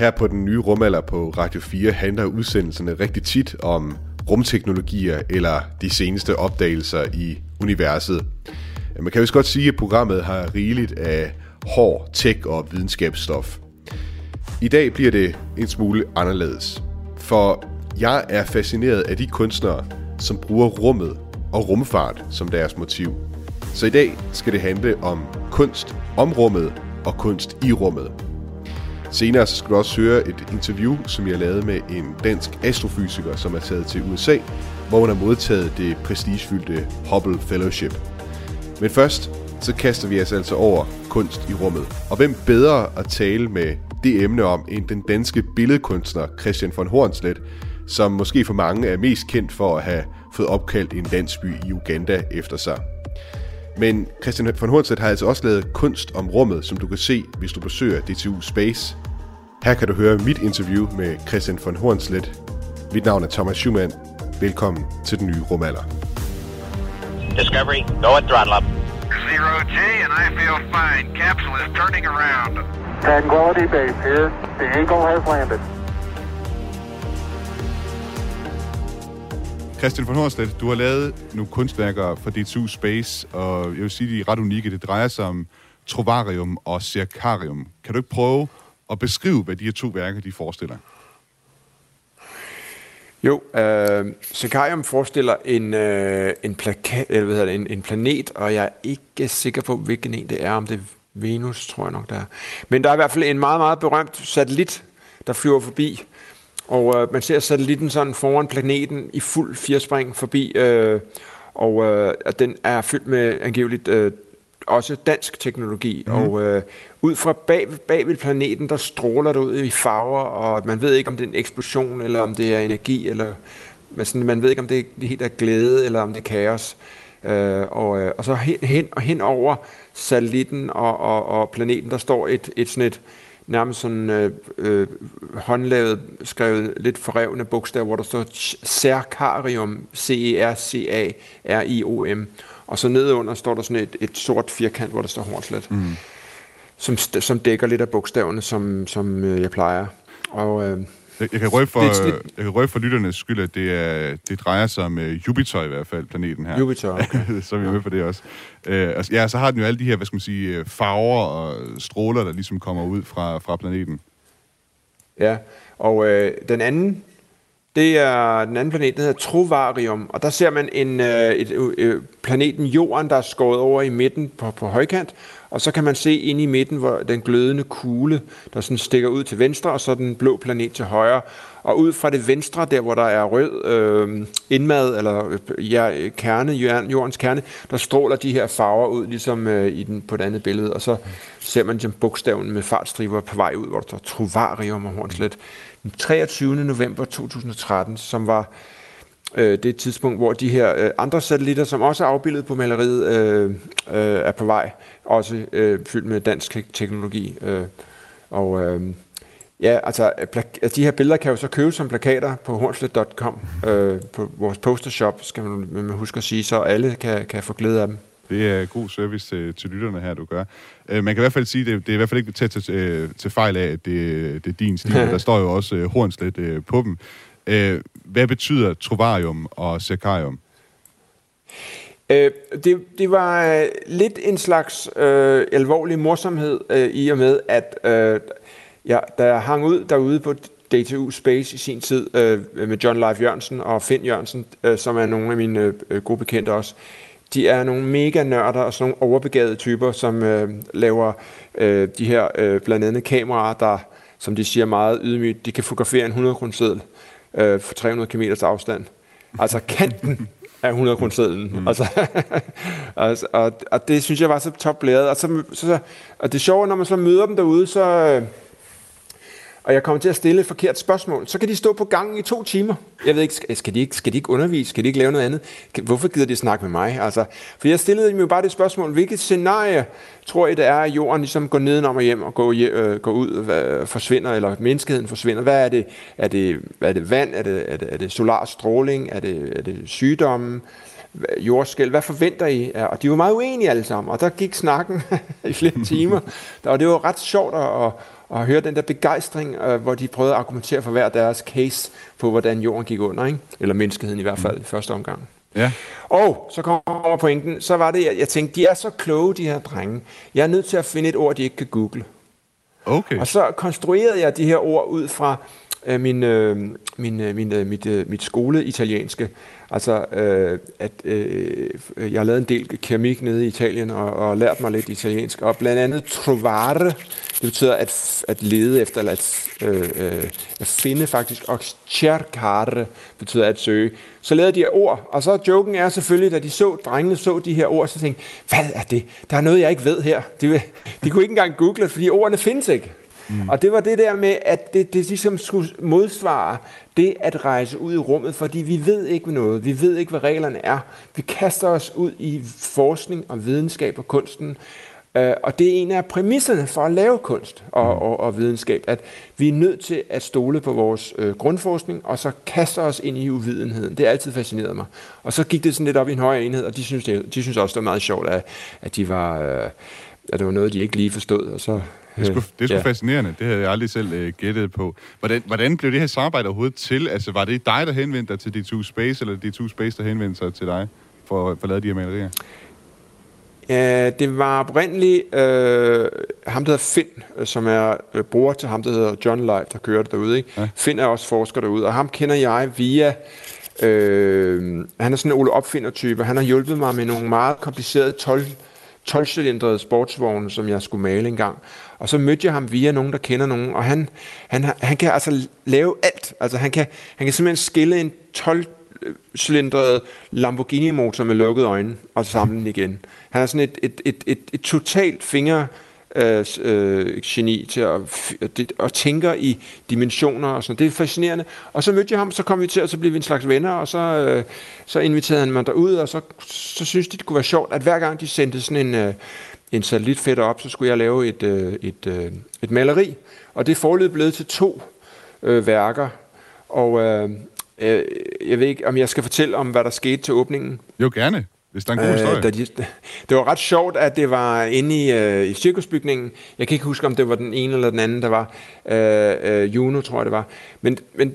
Her på den nye rumalder på Radio 4 handler udsendelserne rigtig tit om rumteknologier eller de seneste opdagelser i universet. Man kan jo godt sige, at programmet har rigeligt af hård tech og videnskabsstof. I dag bliver det en smule anderledes, for jeg er fascineret af de kunstnere, som bruger rummet og rumfart som deres motiv. Så i dag skal det handle om kunst om rummet og kunst i rummet. Senere så skal du også høre et interview, som jeg lavede med en dansk astrofysiker, som er taget til USA, hvor hun har modtaget det prestigefyldte Hubble Fellowship. Men først så kaster vi os altså over kunst i rummet. Og hvem bedre at tale med det emne om end den danske billedkunstner Christian von Hornslet, som måske for mange er mest kendt for at have fået opkaldt en landsby i Uganda efter sig. Men Christian von Hornslet har altså også lavet kunst om rummet, som du kan se, hvis du besøger DTU Space. Her kan du høre mit interview med Christian von Hornslet. Mit navn er Thomas Schumann. Velkommen til den nye rumalder. Discovery, go at throttle up. Zero G, and I feel fine. Capsule is turning around. Tranquility Base here. The Eagle has landed. Christian von Hornslet, du har lavet nogle kunstværker for DTU Space, og jeg vil sige, de er ret unikke. Det drejer sig om Trovarium og Circarium. Kan du ikke prøve at beskrive, hvad de her to værker de forestiller? Jo, øh, Circarium forestiller en, øh, en, plaka- eller hvad hedder det, en, en planet, og jeg er ikke sikker på, hvilken en det er, om det er Venus, tror jeg nok, der er. Men der er i hvert fald en meget, meget berømt satellit, der flyver forbi, og øh, man ser satellitten sådan foran planeten i fuld firespring forbi, øh, og øh, den er fyldt med angiveligt øh, også dansk teknologi. Mm. Og øh, ud fra bag, bag ved planeten, der stråler det ud i farver, og man ved ikke, om det er en eksplosion, eller om det er energi, eller men sådan, man ved ikke, om det er helt er glæde, eller om det er kaos. Øh, og, øh, og så hen, hen, hen over satellitten og, og, og planeten, der står et, et sådan et, nærmest sådan øh, øh, håndlavet, skrevet lidt forrevne bogstaver, hvor der står Cercarium, C-E-R-C-A-R-I-O-M. Og så nedenunder står der sådan et, et sort firkant, hvor der står Hornslet, mm. som, som dækker lidt af bogstaverne, som, som øh, jeg plejer. Og, øh, jeg, jeg, kan røbe for, det, jeg kan røbe for lytternes skyld, at det, er, det drejer sig om uh, Jupiter i hvert fald, planeten her. Jupiter, okay. så er vi ja. med på det også. Uh, ja, så har den jo alle de her, hvad skal man sige, farver og stråler, der ligesom kommer ud fra, fra planeten. Ja, og øh, den anden, det er den anden planet, der hedder Trovarium, og der ser man en, øh, et, øh, planeten Jorden, der er skåret over i midten på, på højkant, og så kan man se ind i midten, hvor den glødende kugle, der sådan stikker ud til venstre, og så den blå planet til højre. Og ud fra det venstre, der hvor der er rød øh, indmad, eller øh, ja, kerne, jordens kerne, der stråler de her farver ud, ligesom øh, i den, på det andet billede. Og så ser man som bogstaven med fartstriber på vej ud, hvor der står Trovarium og Hornslet. Den 23. november 2013, som var øh, det tidspunkt, hvor de her øh, andre satellitter, som også er afbildet på maleriet, øh, øh, er på vej, også øh, fyldt med dansk teknologi. Øh, og øh, ja, altså, de her billeder kan jo så købes som plakater på hornslet.com, øh, på vores postershop, skal man, man huske at sige, så alle kan, kan få glæde af dem. Det er god service til, til lytterne her, du gør. Uh, man kan i hvert fald sige, det, det er i hvert fald ikke til, til, øh, til fejl af, at det, det er din stil. Der står jo også uh, hornslet uh, på dem. Øh, hvad betyder Trovarium og sekarium? Øh, det, det var øh, lidt en slags øh, alvorlig morsomhed øh, i og med, at øh, ja, da jeg hang ud derude på DTU Space i sin tid øh, med John Leif Jørgensen og Finn Jørgensen, øh, som er nogle af mine øh, øh, gode bekendte også, de er nogle mega nørder og sådan nogle overbegavede typer, som øh, laver øh, de her øh, blandt andet kameraer, der, som de siger meget ydmygt, de kan fotografere en 100 kroner øh, for 300 km afstand. Altså kanten af 100 kroner. Mm. Altså, altså, og, og det synes jeg var så toplæret. Og, så, så, og det sjove, når man så møder dem derude, så, øh, og jeg kommer til at stille et forkert spørgsmål, så kan de stå på gangen i to timer. Jeg ved ikke, skal de ikke, skal de ikke undervise? Skal de ikke lave noget andet? Hvorfor gider de snakke med mig? Altså, for jeg stillede dem jo bare det spørgsmål, hvilket scenarie tror I, det er, at jorden ligesom går nedenom og hjem og går, øh, går ud og forsvinder, eller menneskeheden forsvinder? Hvad er det? Er det, er det vand? Er det, er det, er det solar stråling? Er det, er det sygdomme? jordskæld, hvad forventer I? Ja, og de var meget uenige alle sammen, og der gik snakken i flere timer, og det var ret sjovt at, at høre den der begejstring, øh, hvor de prøvede at argumentere for hver deres case på, hvordan jorden gik under, ikke? eller menneskeheden i hvert fald i første omgang. Ja. Og så kommer pointen, så var det, jeg, jeg tænkte, de er så kloge, de her drenge. Jeg er nødt til at finde et ord, de ikke kan google. Okay. Og så konstruerede jeg de her ord ud fra øh, min, øh, min, øh, min, øh, mit, øh, mit skole italienske. Altså, øh, at øh, jeg har lavet en del keramik nede i Italien og, og lært mig lidt italiensk. Og blandt andet trovare, det betyder at, at lede efter, eller at, øh, øh, at finde faktisk. Og cercare betyder at søge. Så lavede de her ord, og så joken er selvfølgelig, da de så, drengene så de her ord, så tænkte hvad er det? Der er noget, jeg ikke ved her. De, de kunne ikke engang google fordi ordene findes ikke. Mm. Og det var det der med, at det, det ligesom skulle modsvare det at rejse ud i rummet, fordi vi ved ikke noget. Vi ved ikke, hvad reglerne er. Vi kaster os ud i forskning og videnskab og kunsten. Uh, og det er en af præmisserne for at lave kunst og, mm. og, og videnskab, at vi er nødt til at stole på vores øh, grundforskning, og så kaster os ind i uvidenheden. Det har altid fascineret mig. Og så gik det sådan lidt op i en højere enhed, og de synes, det, de synes også, det var meget sjovt, at, at, de var, øh, at det var noget, de ikke lige forstod. Og så, Det er sgu, det er sgu Ja. fascinerende. Det havde jeg aldrig selv øh, gættet på. Hvordan, hvordan blev det her samarbejde overhovedet til? Altså, var det dig, der henvendte dig til D2 Space, eller D2 Space, der henvendte sig til dig for, for at lave de her malerier? Ja, det var oprindeligt øh, ham, der hedder Finn, øh, som er øh, bror til ham, der hedder John Life, der kører det derude. Ikke? Ja. Finn er også forsker derude, og ham kender jeg via... Øh, han er sådan en Ole Opfinder-type. Han har hjulpet mig med nogle meget komplicerede 12 12-cylindrede sportsvogne, som jeg skulle male engang. Og så mødte jeg ham via nogen, der kender nogen, og han, han, han kan altså lave alt. Altså han kan, han kan simpelthen skille en 12 cylindret Lamborghini-motor med lukkede øjne og samle den igen. Han er sådan et, et, et, et, et totalt finger øh, øh, geni til at, og det- tænker i dimensioner og sådan Det er fascinerende. Og så mødte jeg ham, så kom vi til, og så blev vi en slags venner, og så, øh, så inviterede han mig derud, og så, så synes de, det kunne være sjovt, at hver gang de sendte sådan en, øh, en satellitfætter op, så skulle jeg lave et, øh, et, øh, et maleri. Og det er forløbet blevet til to øh, værker. Og øh, øh, jeg ved ikke, om jeg skal fortælle om, hvad der skete til åbningen. Jo, gerne. Hvis der er en god historie. Øh, da de, det var ret sjovt, at det var inde i, øh, i cirkusbygningen. Jeg kan ikke huske, om det var den ene eller den anden, der var. Øh, øh, Juno, tror jeg, det var. Men, men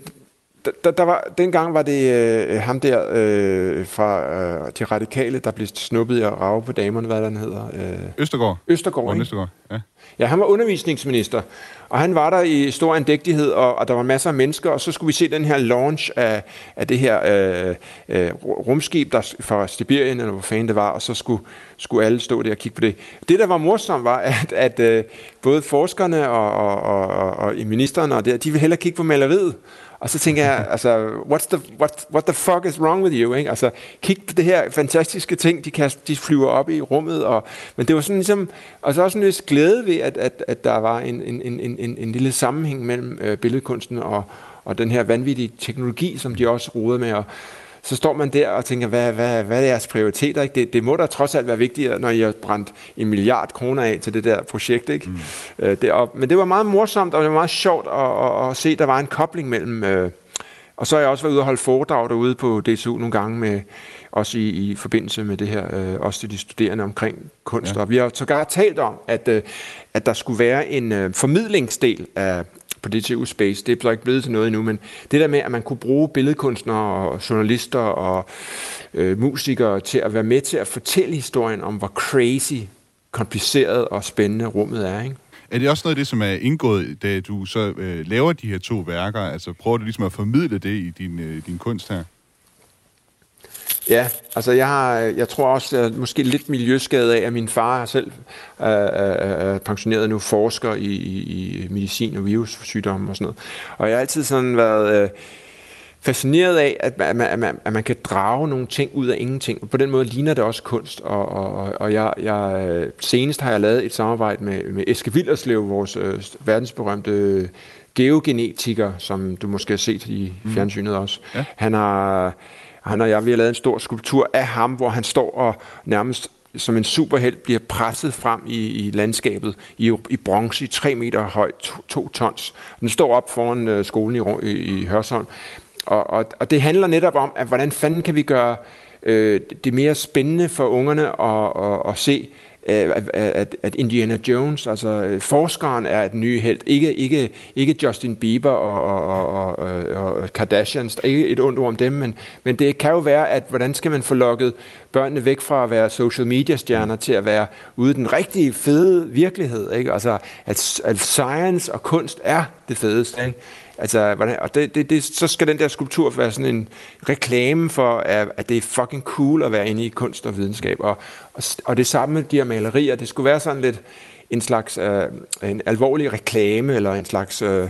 der, der, var, dengang var det øh, ham der øh, fra øh, de radikale, der blev snuppet i at rave på damerne, hvad den hedder. Øh, Østergaard. Østergaard, Morten ikke? Østergaard, ja. Ja, han var undervisningsminister, og han var der i stor andægtighed, og, og der var masser af mennesker, og så skulle vi se den her launch af, af det her øh, øh, rumskib der, fra Sibirien, eller hvor fanden det var, og så skulle, skulle alle stå der og kigge på det. Det, der var morsomt, var, at, at øh, både forskerne og, og, og, og, og ministeren og der, de ville hellere kigge på maleriet. Og så tænker jeg, altså, what's the, what, what the fuck is wrong with you? Ikke? Altså, kig på det her fantastiske ting, de, kan, de flyver op i rummet. Og, men det var sådan ligesom, og så også en vis glæde ved, at, at, at der var en, en, en, en, en, lille sammenhæng mellem øh, billedkunsten og, og den her vanvittige teknologi, som de også roede med. Og, så står man der og tænker, hvad, hvad, hvad er jeres prioriteter? Ikke? Det, det må da trods alt være vigtigere, når I har brændt en milliard kroner af til det der projekt. Ikke? Mm. Øh, det, og, men det var meget morsomt, og det var meget sjovt at, at, at se, at der var en kobling mellem... Øh, og så har jeg også været ude og holde foredrag derude på DTU nogle gange, med, også i, i forbindelse med det her, øh, også til de studerende omkring kunst. Ja. Og vi har sågar talt om, at, øh, at der skulle være en øh, formidlingsdel af, på DTU Space. Det er så ikke blevet til noget endnu, men det der med, at man kunne bruge billedkunstnere og journalister og øh, musikere til at være med til at fortælle historien om, hvor crazy, kompliceret og spændende rummet er. Ikke? Er det også noget af det, som er indgået, da du så øh, laver de her to værker? Altså prøver du ligesom at formidle det i din, øh, din kunst her? Ja, altså jeg, har, jeg tror også, at måske lidt miljøskadet af, at min far er selv er, er, er pensioneret nu, forsker i, i, i medicin og virussygdomme og sådan noget. Og jeg har altid sådan været øh, fascineret af, at man, at, man, at man kan drage nogle ting ud af ingenting. Og på den måde ligner det også kunst. Og, og, og jeg, jeg, øh, senest har jeg lavet et samarbejde med, med Eske Villerslev, vores øh, verdensberømte geogenetiker, som du måske har set i fjernsynet også. Ja. Han har han og jeg, vi har lavet en stor skulptur af ham, hvor han står og nærmest som en superhelt bliver presset frem i, i landskabet i, i bronze i 3 meter højt, to, to tons. Den står op foran øh, skolen i, i, i Hørsholm. Og, og, og det handler netop om, at hvordan fanden kan vi gøre øh, det mere spændende for ungerne at, at, at se, Øh, at, at, Indiana Jones, altså øh, forskeren, er et nye held. Ikke, ikke, ikke Justin Bieber og, og, og, og, og Kardashians. Ikke et ondt ord om dem, men, men det kan jo være, at hvordan skal man få lukket børnene væk fra at være social media stjerner til at være ude i den rigtige fede virkelighed. Ikke? Altså, at, at science og kunst er det fedeste. Ikke? Altså, hvordan, og det, det, det, så skal den der skulptur være sådan en reklame for, at, at det er fucking cool at være inde i kunst og videnskab. Og, og, og det samme med de her malerier. Det skulle være sådan lidt en slags øh, en alvorlig reklame, eller en slags øh,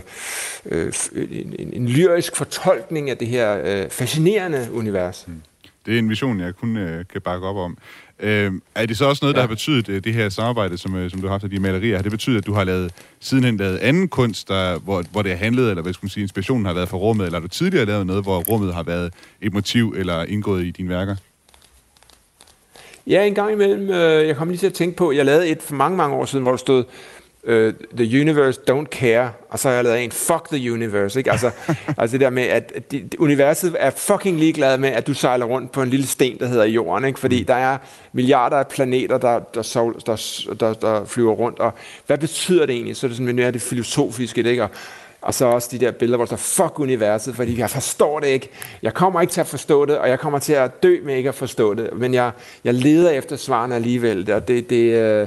øh, en, en, en lyrisk fortolkning af det her øh, fascinerende univers. Mm. Det er en vision, jeg kun øh, kan bakke op om. Øh, er det så også noget, der ja. har betydet, øh, det her samarbejde, som, øh, som du har haft af de malerier, har det betydet, at du har lavet, sidenhen lavet anden kunst, der, hvor, hvor det har handlet, eller hvad skal man sige, inspirationen har været fra rummet, eller har du tidligere lavet noget, hvor rummet har været et motiv, eller indgået i dine værker? Ja, en gang imellem. Øh, jeg kom lige til at tænke på, jeg lavede et for mange, mange år siden, hvor der stod, uh, The Universe Don't Care, og så har jeg lavet en Fuck the Universe. Ikke? Altså, altså det der med, at de, universet er fucking ligeglad med, at du sejler rundt på en lille sten, der hedder jorden. Ikke? Fordi mm. der er milliarder af planeter, der, der, sol, der, der, der flyver rundt. Og hvad betyder det egentlig? Så er det sådan mere det filosofiske. Ikke? Og, og så også de der billeder, hvor der står, fuck universet, fordi jeg forstår det ikke. Jeg kommer ikke til at forstå det, og jeg kommer til at dø med ikke at forstå det. Men jeg, jeg leder efter svarene alligevel. Og det, det, øh,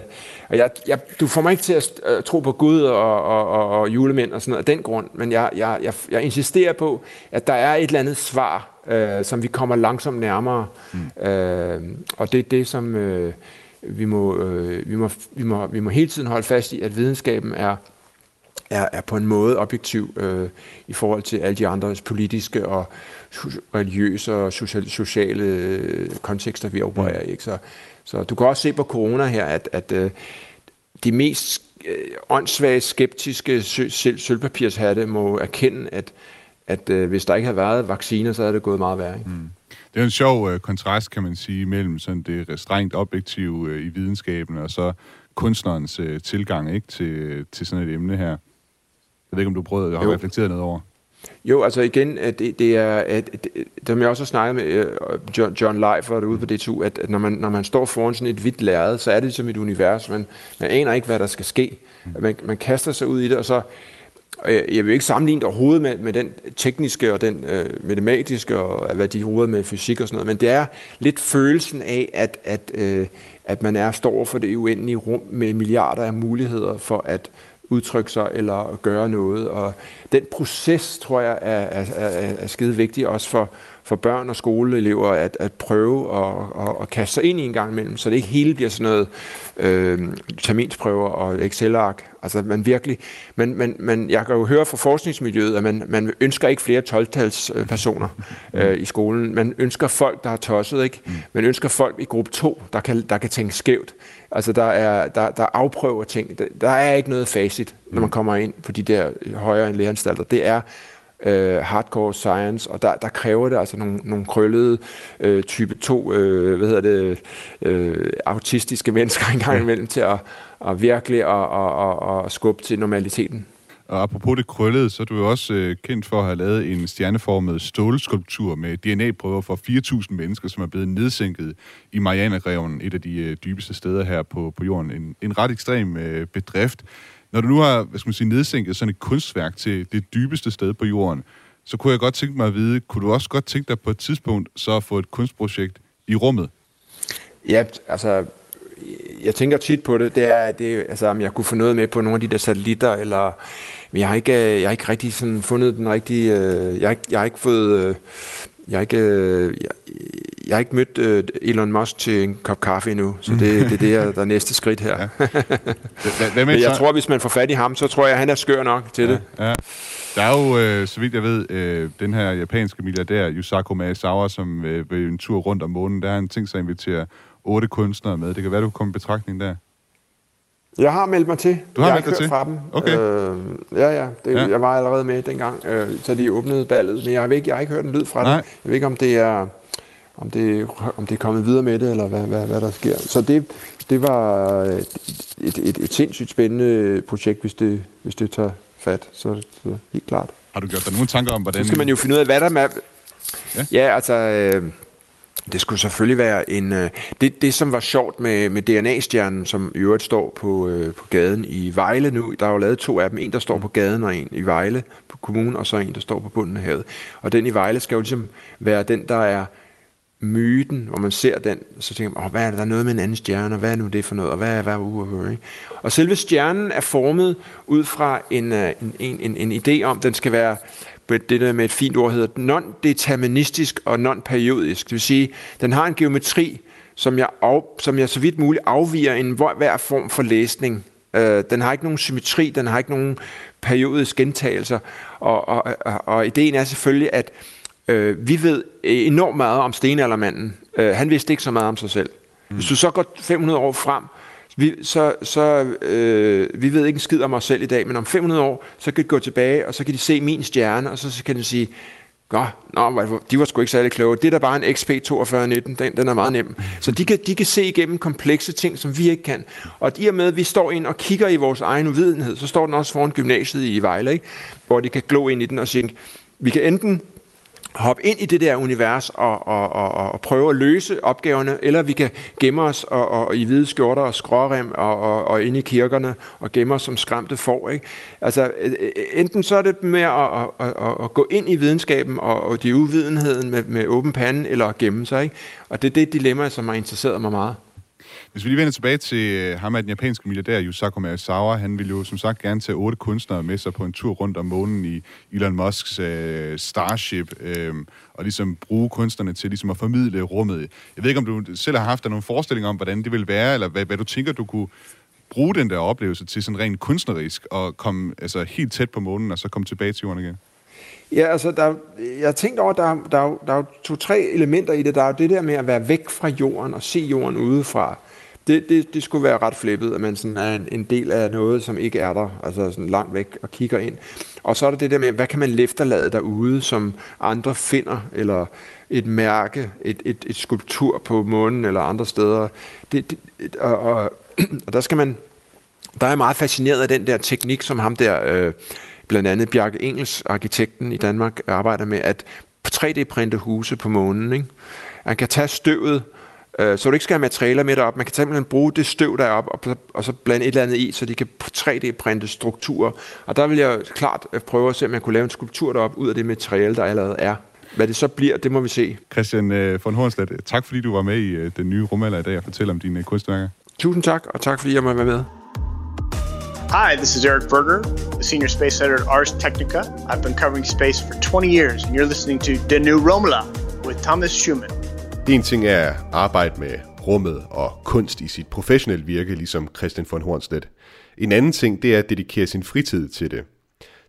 og jeg, jeg, du får mig ikke til at uh, tro på Gud og, og, og, og julemænd og sådan noget af den grund. Men jeg, jeg, jeg, jeg insisterer på, at der er et eller andet svar, uh, som vi kommer langsomt nærmere. Mm. Uh, og det er det, som uh, vi, må, uh, vi, må, vi, må, vi må hele tiden holde fast i, at videnskaben er er, er på en måde objektiv øh, i forhold til alle de andre politiske og religiøse og sociale, sociale øh, kontekster, vi opererer i. Ikke? Så, så du kan også se på corona her, at, at øh, de mest øh, åndssvage, skeptiske sø, sølvpapirshatte må erkende, at, at øh, hvis der ikke havde været vacciner, så havde det gået meget værre. Ikke? Mm. Det er en sjov øh, kontrast, kan man sige, mellem sådan det strengt objektive øh, i videnskaben og så kunstnerens øh, tilgang ikke, til, til sådan et emne her. Jeg ved ikke, om du prøvede at have reflekteret noget over. Jo, altså igen, det, det er, at, som jeg også har snakket med øh, John, John Leif, ude på DTU, at, at når, man, når man står foran sådan et hvidt lærred, så er det som et univers. Man, man aner ikke, hvad der skal ske. Man, man kaster sig ud i det, og så jeg vil ikke sammenligne det overhovedet med, med den tekniske og den øh, matematiske, og hvad de roder med fysik og sådan noget, men det er lidt følelsen af, at, at, øh, at man er står for det uendelige rum med milliarder af muligheder for at udtrykke sig eller gøre noget. Og den proces, tror jeg, er, er, er, er skide vigtig også for, for børn og skoleelever at, at prøve at, at, at kaste sig ind i en gang imellem, så det ikke hele bliver sådan noget øh, terminsprøver og Excel-ark. Altså man virkelig, men, men, men jeg kan jo høre fra forskningsmiljøet, at man, man ønsker ikke flere 12-tals personer øh, i skolen. Man ønsker folk, der har tosset, ikke? Man ønsker folk i gruppe 2, der kan, der kan tænke skævt. Altså der er der, der afprøver ting. Der er ikke noget facit, når man kommer ind på de der højere læreanstalter. Det er øh, hardcore science, og der, der kræver det altså nogle, nogle krøllede øh, type 2, øh, hvad hedder det, øh, autistiske mennesker engang imellem til at, at virkelig at, at, at, at skubbe til normaliteten. Og apropos det krøllede, så er du jo også øh, kendt for at have lavet en stjerneformet stålskulptur med DNA-prøver for 4.000 mennesker, som er blevet nedsænket i Marianergreven, et af de øh, dybeste steder her på, på jorden. En, en ret ekstrem øh, bedrift. Når du nu har hvad skal man sige, nedsænket sådan et kunstværk til det dybeste sted på jorden, så kunne jeg godt tænke mig at vide, kunne du også godt tænke dig på et tidspunkt så at få et kunstprojekt i rummet? Ja, altså, jeg tænker tit på det, det er, det, altså, om jeg kunne få noget med på nogle af de der satellitter, eller men jeg har ikke, jeg har ikke rigtig sådan fundet den rigtige, øh, jeg, har ikke, jeg har ikke fået, øh, jeg har ikke, øh, jeg, jeg har ikke mødt øh, Elon Musk til en kop kaffe endnu, så det, det er det, der er næste skridt her. Ja. Hvad Men jeg tror, hvis man får fat i ham, så tror jeg, han er skør nok til ja, det. Ja. Der er jo, øh, så vidt jeg ved, øh, den her japanske milliardær, Yusaku Maezawa, som øh, vil en tur rundt om månen, der har han tænkt sig at invitere otte kunstnere med. Det kan være, du kan komme i betragtning der. Jeg har meldt mig til. Du har jeg meldt dig til? fra dem. Okay. Øh, ja, ja, det, ja. Jeg var allerede med dengang, øh, så de åbnede ballet. Men jeg har ikke, jeg har ikke hørt en lyd fra Nej. dem. Jeg ved ikke, om det er om det, om det er kommet videre med det, eller hvad, hvad, hvad der sker. Så det, det var et, et, et, et sindssygt spændende projekt, hvis det, hvis det tager fat. Så, så helt klart. Har du gjort dig nogle tanker om, hvordan... Så skal man jo finde ud af, hvad der er... Ja, ja altså... Øh, det skulle selvfølgelig være en... Øh, det, det, som var sjovt med, med DNA-stjernen, som i øvrigt står på, øh, på gaden i Vejle nu, der er jo lavet to af dem. En, der står på gaden, og en i Vejle på kommunen, og så en, der står på bunden af havet. Og den i Vejle skal jo ligesom være den, der er myten, hvor man ser den, så tænker man, Åh, hvad er det, der er noget med en anden stjerne, og hvad er nu det for noget, og hvad er, hvad er uh, uh, uh, Og selve stjernen er formet ud fra en, øh, en, en, en, en idé om, den skal være det der med et fint ord hedder non-deterministisk og non-periodisk. Det vil sige, den har en geometri, som jeg, af, som jeg så vidt muligt afviger en hver form for læsning. Øh, den har ikke nogen symmetri, den har ikke nogen periodisk gentagelser, og, og, og, og ideen er selvfølgelig, at øh, vi ved enormt meget om stenaldermanden. Øh, han vidste ikke så meget om sig selv. Hvis du så går 500 år frem, vi, så, så øh, vi ved ikke en skid om os selv i dag, men om 500 år, så kan de gå tilbage, og så kan de se min stjerne, og så, så kan de sige, Nå, nå, de var sgu ikke særlig kloge. Det er da bare en XP4219, den, den er meget nem. Så de kan, de kan se igennem komplekse ting, som vi ikke kan. Og i og med, at vi står ind og kigger i vores egen uvidenhed, så står den også foran gymnasiet i Vejle, ikke? hvor de kan glo ind i den og sige, vi kan enten hoppe ind i det der univers og, og, og, og prøve at løse opgaverne, eller vi kan gemme os og, og, i hvide skjorter og skrårem og, og, og ind i kirkerne og gemme os som skræmte får. Ikke? Altså, enten så er det med at, at, at, at gå ind i videnskaben og, og de uvidenheden med, med åben pande, eller at gemme sig. Ikke? Og det er det dilemma, som har interesseret mig meget. Hvis vi lige vender tilbage til øh, ham af den japanske milliardær Yusaku Maezawa, han ville jo som sagt gerne tage otte kunstnere med sig på en tur rundt om månen i Elon Musks øh, Starship, øh, og ligesom bruge kunstnerne til ligesom at formidle rummet. Jeg ved ikke, om du selv har haft nogle forestillinger om, hvordan det ville være, eller hvad, hvad du tænker, du kunne bruge den der oplevelse til sådan rent kunstnerisk, og komme altså, helt tæt på månen, og så komme tilbage til jorden igen? Ja, altså, der, jeg har tænkt over, at der, der, der er to-tre elementer i det. Der er jo det der med at være væk fra jorden og se jorden udefra det, det, det skulle være ret flippet, at man sådan er en, en del af noget, som ikke er der, altså sådan langt væk og kigger ind. Og så er der det der med, hvad kan man efterlade derude, som andre finder, eller et mærke, et, et, et skulptur på månen eller andre steder. Det, det, og, og, og der skal man, der er meget fascineret af den der teknik, som ham der, øh, blandt andet Bjarke Engels, arkitekten i Danmark, arbejder med, at 3D-printe huse på månen. Ikke? Han kan tage støvet, Øh, så du ikke skal have materialer med derop. Man kan simpelthen bruge det støv derop og, og så blande et eller andet i, så de kan 3D-printe strukturer. Og der vil jeg klart øh, prøve at se, om jeg kunne lave en skulptur derop ud af det materiale, der allerede er. Hvad det så bliver, det må vi se. Christian øh, von Hornslet, tak fordi du var med i den nye rumalder i dag og fortæller om dine kunstværker. Tusind tak, og tak fordi jeg måtte være med. Hi, this is Eric Berger, the senior space editor at Ars Technica. I've been covering space for 20 years, and you're listening to The New Romola with Thomas Schumann. En ting er at arbejde med rummet og kunst i sit professionelle virke, ligesom Christian von Hornstedt. En anden ting, det er at dedikere sin fritid til det.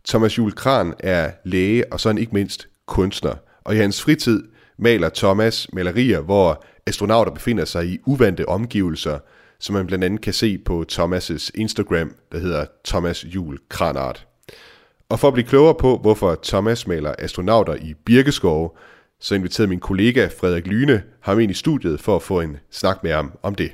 Thomas Juhl Kran er læge og så ikke mindst kunstner, og i hans fritid maler Thomas malerier, hvor astronauter befinder sig i uvante omgivelser, som man blandt andet kan se på Thomas' Instagram, der hedder Thomas Jul Kranart. Og for at blive klogere på, hvorfor Thomas maler astronauter i Birkeskov, så inviterede min kollega Frederik Lyne ham ind i studiet for at få en snak med ham om det.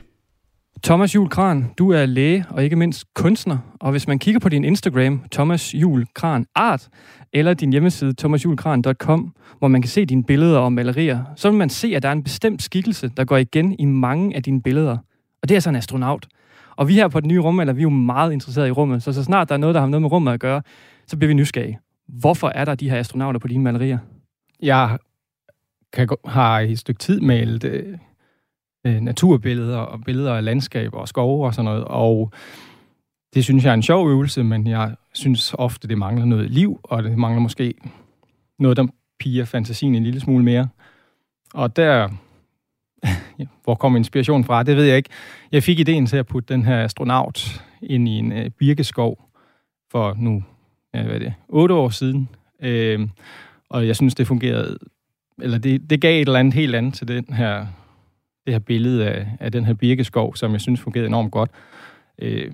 Thomas Jul Kran, du er læge og ikke mindst kunstner, og hvis man kigger på din Instagram, Thomas Jul Kran Art, eller din hjemmeside thomasjulkran.com, hvor man kan se dine billeder og malerier, så vil man se, at der er en bestemt skikkelse, der går igen i mange af dine billeder. Og det er så en astronaut. Og vi her på den nye rum, eller vi er jo meget interesserede i rummet, så så snart der er noget, der har noget med rummet at gøre, så bliver vi nysgerrige. Hvorfor er der de her astronauter på dine malerier? Jeg kan, har i et stykke tid malet øh, øh, naturbilleder og billeder af landskaber og skove og sådan noget, og det synes jeg er en sjov øvelse, men jeg synes ofte, det mangler noget liv, og det mangler måske noget, der piger fantasien en lille smule mere. Og der, hvor kom inspirationen fra, det ved jeg ikke. Jeg fik ideen til at putte den her astronaut ind i en øh, birkeskov for nu, ja, hvad er det, otte år siden. Øh, og jeg synes, det fungerede eller det, det gav et eller andet helt andet til den her, det her billede af, af den her birkeskov, som jeg synes fungerede enormt godt. Øh,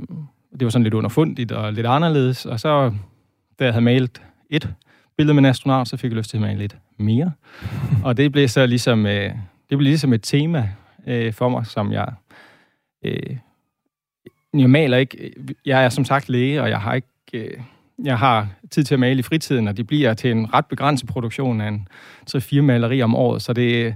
det var sådan lidt underfundigt og lidt anderledes, og så, da jeg havde malet et billede med en astronaut, så fik jeg lyst til at male lidt mere. og det blev så ligesom, øh, det blev ligesom et tema øh, for mig, som jeg... Øh, jeg maler ikke... Jeg er som sagt læge, og jeg har ikke... Øh, jeg har tid til at male i fritiden, og det bliver til en ret begrænset produktion af en 3-4 malerier om året, så det,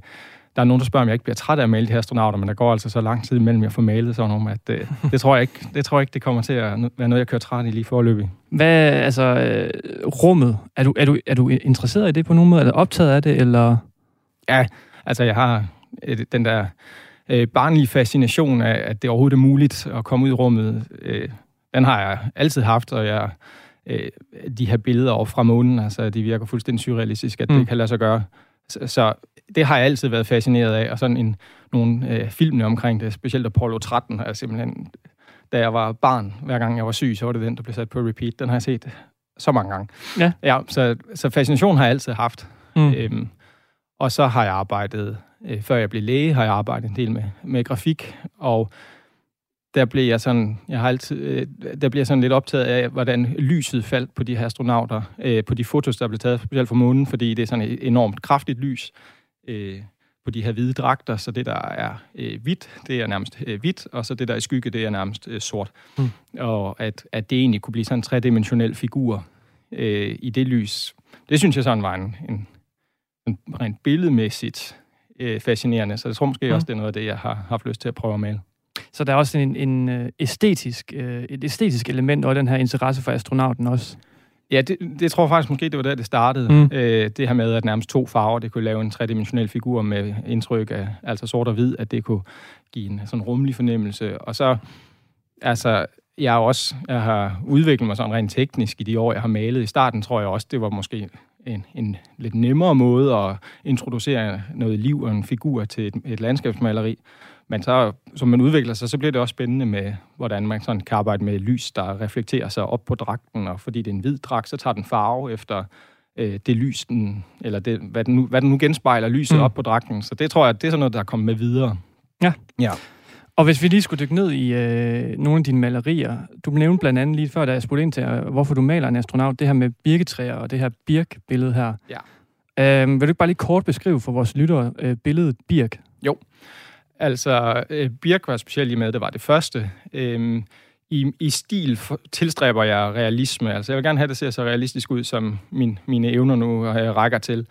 der er nogen, der spørger, om jeg ikke bliver træt af at male de her astronauter, men der går altså så lang tid imellem, jeg får malet sådan nogle, at øh, det, tror jeg ikke, det tror jeg ikke, det kommer til at være noget, jeg kører træt i lige forløbig. Hvad, altså, øh, rummet, er du, er, du, er du interesseret i det på nogen måde? Er du optaget af det, eller? Ja, altså jeg har øh, den der øh, barnlige fascination af, at det overhovedet er muligt at komme ud i rummet. Øh, den har jeg altid haft, og jeg, øh, de her billeder over fra månen, altså de virker fuldstændig surrealistiske, at mm. det kan lade sig gøre. Så, så det har jeg altid været fascineret af, og sådan en, nogle øh, filmene omkring det, specielt Apollo 13, har jeg simpelthen, da jeg var barn, hver gang jeg var syg, så var det den, der blev sat på repeat. Den har jeg set så mange gange. Ja. ja så, så fascination har jeg altid haft. Mm. Øhm, og så har jeg arbejdet, øh, før jeg blev læge, har jeg arbejdet en del med, med grafik, og der blev jeg sådan, jeg har altid, øh, der bliver sådan lidt optaget af, hvordan lyset faldt på de her astronauter, øh, på de fotos, der blev taget, specielt fra månen, fordi det er sådan et enormt kraftigt lys øh, på de her hvide dragter, så det, der er øh, hvidt, det er nærmest øh, hvidt, og så det, der er i skygge, det er nærmest øh, sort. Mm. Og at, at det egentlig kunne blive sådan en tredimensionel figur øh, i det lys, det synes jeg sådan var en, en, en rent billedmæssigt øh, fascinerende, så jeg tror måske Mm. også, det er noget af det, jeg har haft lyst til at prøve at male. Så der er også en, en øh, æstetisk, øh, et æstetisk element og den her interesse for astronauten også. Ja, det, det tror jeg faktisk måske, det var der, det startede. Mm. Mm. Øh, det her med, at nærmest to farver, det kunne lave en tredimensionel figur med indtryk af altså sort og hvid, at det kunne give en sådan rummelig fornemmelse. Og så, altså, jeg har også, jeg har udviklet mig sådan rent teknisk i de år, jeg har malet. I starten tror jeg også, det var måske en, en lidt nemmere måde at introducere noget liv og en figur til et, et landskabsmaleri. Men så, som man udvikler sig, så bliver det også spændende med, hvordan man sådan kan arbejde med lys, der reflekterer sig op på dragten, og fordi det er en hvid dragt, så tager den farve efter øh, det lys, den, eller det, hvad, den nu, hvad den nu genspejler lyset Mm. op på dragten. Så det tror jeg, det er sådan noget, der er kommet med videre. Ja. Ja. Og hvis vi lige skulle dykke ned i øh, nogle af dine malerier. Du nævnte blandt andet lige før, da jeg spurgte ind til, øh, hvorfor du maler en astronaut, det her med birketræer og det her birk-billede her. Ja. Øhm, vil du ikke bare lige kort beskrive for vores lyttere øh, billedet birk? Jo. Altså, øh, Birk var specielt i med, det var det første. Øhm, i, I stil for, tilstræber jeg realisme. Altså, jeg vil gerne have, at det ser så realistisk ud, som min, mine evner nu øh, rækker til.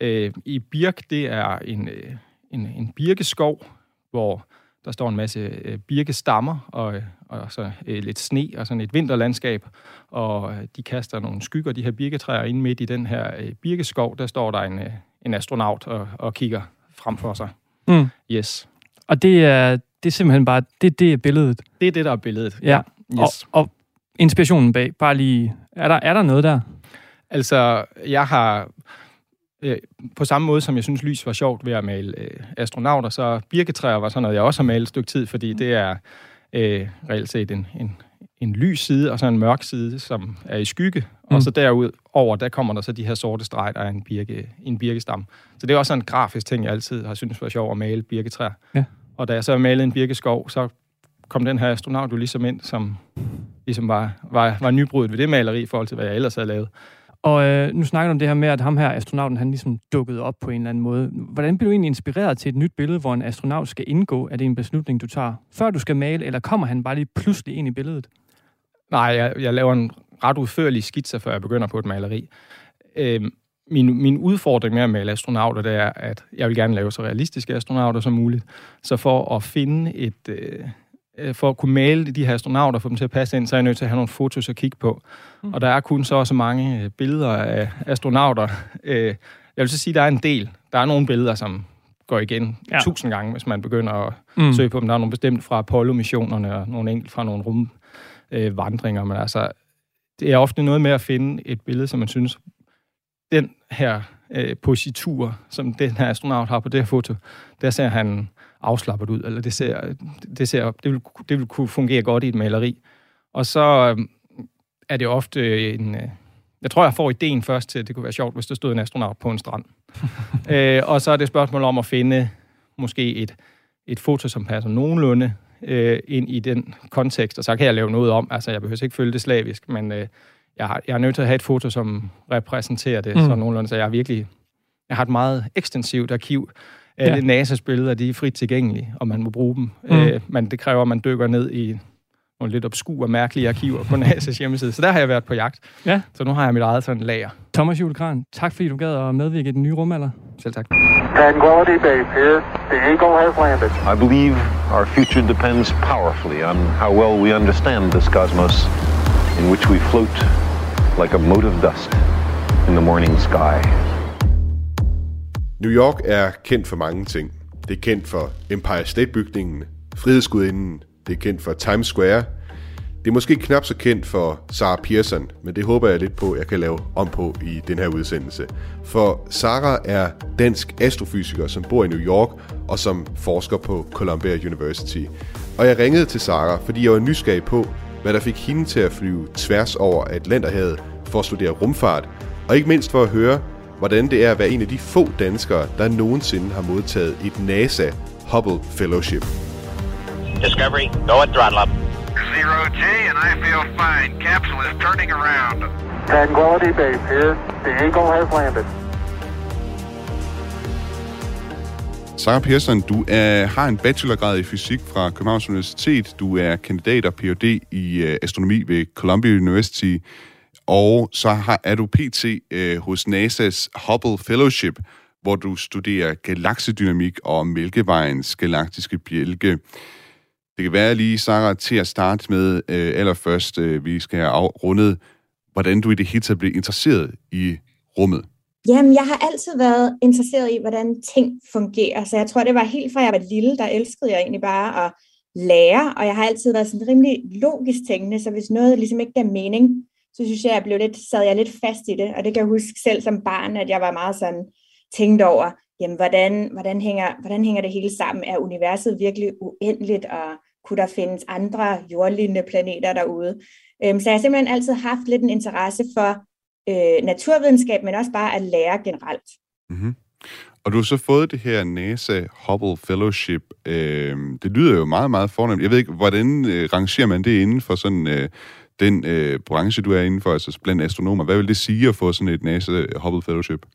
Øh, I Birk, det er en, øh, en, en birkeskov, hvor der står en masse øh, birkestammer og, og så øh, lidt sne og sådan et vinterlandskab. Og øh, de kaster nogle skygger, de her birketræer, ind midt i den her øh, birkeskov. Der står der en, øh, en astronaut og, og kigger frem for sig. Mm. Yes. Og det er, det er simpelthen bare, det, det er billedet. Det er det, der er billedet. Ja. Yes. Og, og inspirationen bag, bare lige, er der, er der noget der? Altså, jeg har... Øh, på samme måde, som jeg synes, lys var sjovt ved at male øh, astronauter, så birketræer var sådan noget, jeg også har malet et stykke tid, fordi det er øh, reelt set en, en, en lys side, og så en mørk side, som er i skygge. Mm. Og så derud over, der kommer der så de her sorte streg, der er en, birke, en birkestam. Så det er også sådan en grafisk ting, jeg altid har syntes var sjov at male birketræer. Ja. Og da jeg så malede en birkeskov, så kom den her astronaut jo ligesom ind, som ligesom var, var, var nybruddet ved det maleri i forhold til, hvad jeg ellers havde lavet. Og øh, nu snakker du om det her med, at ham her, astronauten, han ligesom dukkede op på en eller anden måde. Hvordan bliver du egentlig inspireret til et nyt billede, hvor en astronaut skal indgå? Er det en beslutning, du tager, før du skal male, eller kommer han bare lige pludselig ind i billedet? Nej, jeg, jeg laver en ret udførlig skitse, før jeg begynder på et maleri. Øhm, min, min udfordring med at male astronauter, det er, at jeg vil gerne lave så realistiske astronauter som muligt. Så for at finde et... Øh, øh, for at kunne male de her astronauter, få dem til at passe ind, så er jeg nødt til at have nogle fotos at kigge på. Mm. Og der er kun så og så mange øh, billeder af astronauter. Øh, jeg vil så sige, at der er en del. Der er nogle billeder, som går igen Ja. tusind gange, hvis man begynder at mm. søge på dem. Der er nogle bestemt fra Apollo-missionerne, og nogle enkelt fra nogle rumvandringer. Øh, vandringer. men altså, det er ofte noget med at finde et billede, som man synes, den her øh, positur, som den her astronaut har på det her foto, der ser han afslappet ud, eller det ser, det, ser, det, vil, det vil kunne fungere godt i et maleri. Og så øh, er det ofte en... Øh, jeg tror, jeg får ideen først til, at det kunne være sjovt, hvis der stod en astronaut på en strand. øh, og så er det et spørgsmål om at finde måske et, et foto, som passer nogenlunde øh, ind i den kontekst, og så kan jeg lave noget om. Altså, jeg behøver ikke følge det slavisk, men øh, jeg, har, jeg er nødt til at have et foto, som repræsenterer det Mm. mm. så nogenlunde, så jeg er virkelig... Jeg har et meget ekstensivt arkiv. Ja. Alle NASA's billeder, de er frit tilgængelige, og man må bruge dem. Mm. Øh, men det kræver, at man dykker ned i nogle lidt obskure og mærkelige arkiver på NASA's hjemmeside. Så der har jeg været på jagt. Ja. Så nu har jeg mit eget sådan lager. Thomas Juhl Kran, tak fordi du gad at medvirke i den nye rumalder. Selv tak. Tranquility Base here. The Eagle has landed. I believe our future depends powerfully on how well we understand this cosmos in which we float like a mote of dust in the morning sky. New York er kendt for mange ting. Det er kendt for Empire State-bygningen, Frihedsgudinden, det er kendt for Times Square. Det er måske knap så kendt for Sarah Pearson, men det håber jeg lidt på, jeg kan lave om på i den her udsendelse. For Sarah er dansk astrofysiker, som bor i New York og som forsker på Columbia University. Og jeg ringede til Sarah, fordi jeg var nysgerrig på, hvad der fik hende til at flyve tværs over Atlanterhavet for at studere rumfart, og ikke mindst for at høre, hvordan det er at være en af de få danskere, der nogensinde har modtaget et NASA Hubble Fellowship. Discovery, go at throttle up. Zero G, and I feel fine. Capsule is turning around. Tranquility Base here. The Eagle has landed. Sarah Persson, du er, har en bachelorgrad i fysik fra Københavns Universitet. Du er kandidat og Ph.D. i uh, astronomi ved Columbia University. Og så har, er du PT øh, hos NASA's Hubble Fellowship, hvor du studerer galaksedynamik og Mælkevejens galaktiske bjælke. Det kan være lige, Sarah, til at starte med øh, allerførst, øh, vi skal have rundet, hvordan du i det hele taget blev interesseret i rummet. Jamen, jeg har altid været interesseret i, hvordan ting fungerer, så jeg tror, det var helt fra jeg var lille, der elskede jeg egentlig bare at lære, og jeg har altid været sådan rimelig logisk tænkende, så hvis noget ligesom ikke gav mening, så synes jeg, jeg blev lidt, sad jeg lidt fast i det, og det kan jeg huske selv som barn, at jeg var meget sådan tænkt over, jamen, hvordan, hvordan, hænger, hvordan hænger det hele sammen? Er universet virkelig uendeligt, og kunne der findes andre jordlignende planeter derude? Øhm, så jeg har simpelthen altid haft lidt en interesse for øh, naturvidenskab, men også bare at lære generelt. Mm-hmm. Og du har så fået det her NASA Hubble Fellowship. Øh, det lyder jo meget, meget fornemt. Jeg ved ikke, hvordan øh, rangerer man det inden for sådan øh, den øh, branche, du er inden for, altså blandt astronomer? Hvad vil det sige at få sådan et NASA Hubble Fellowship?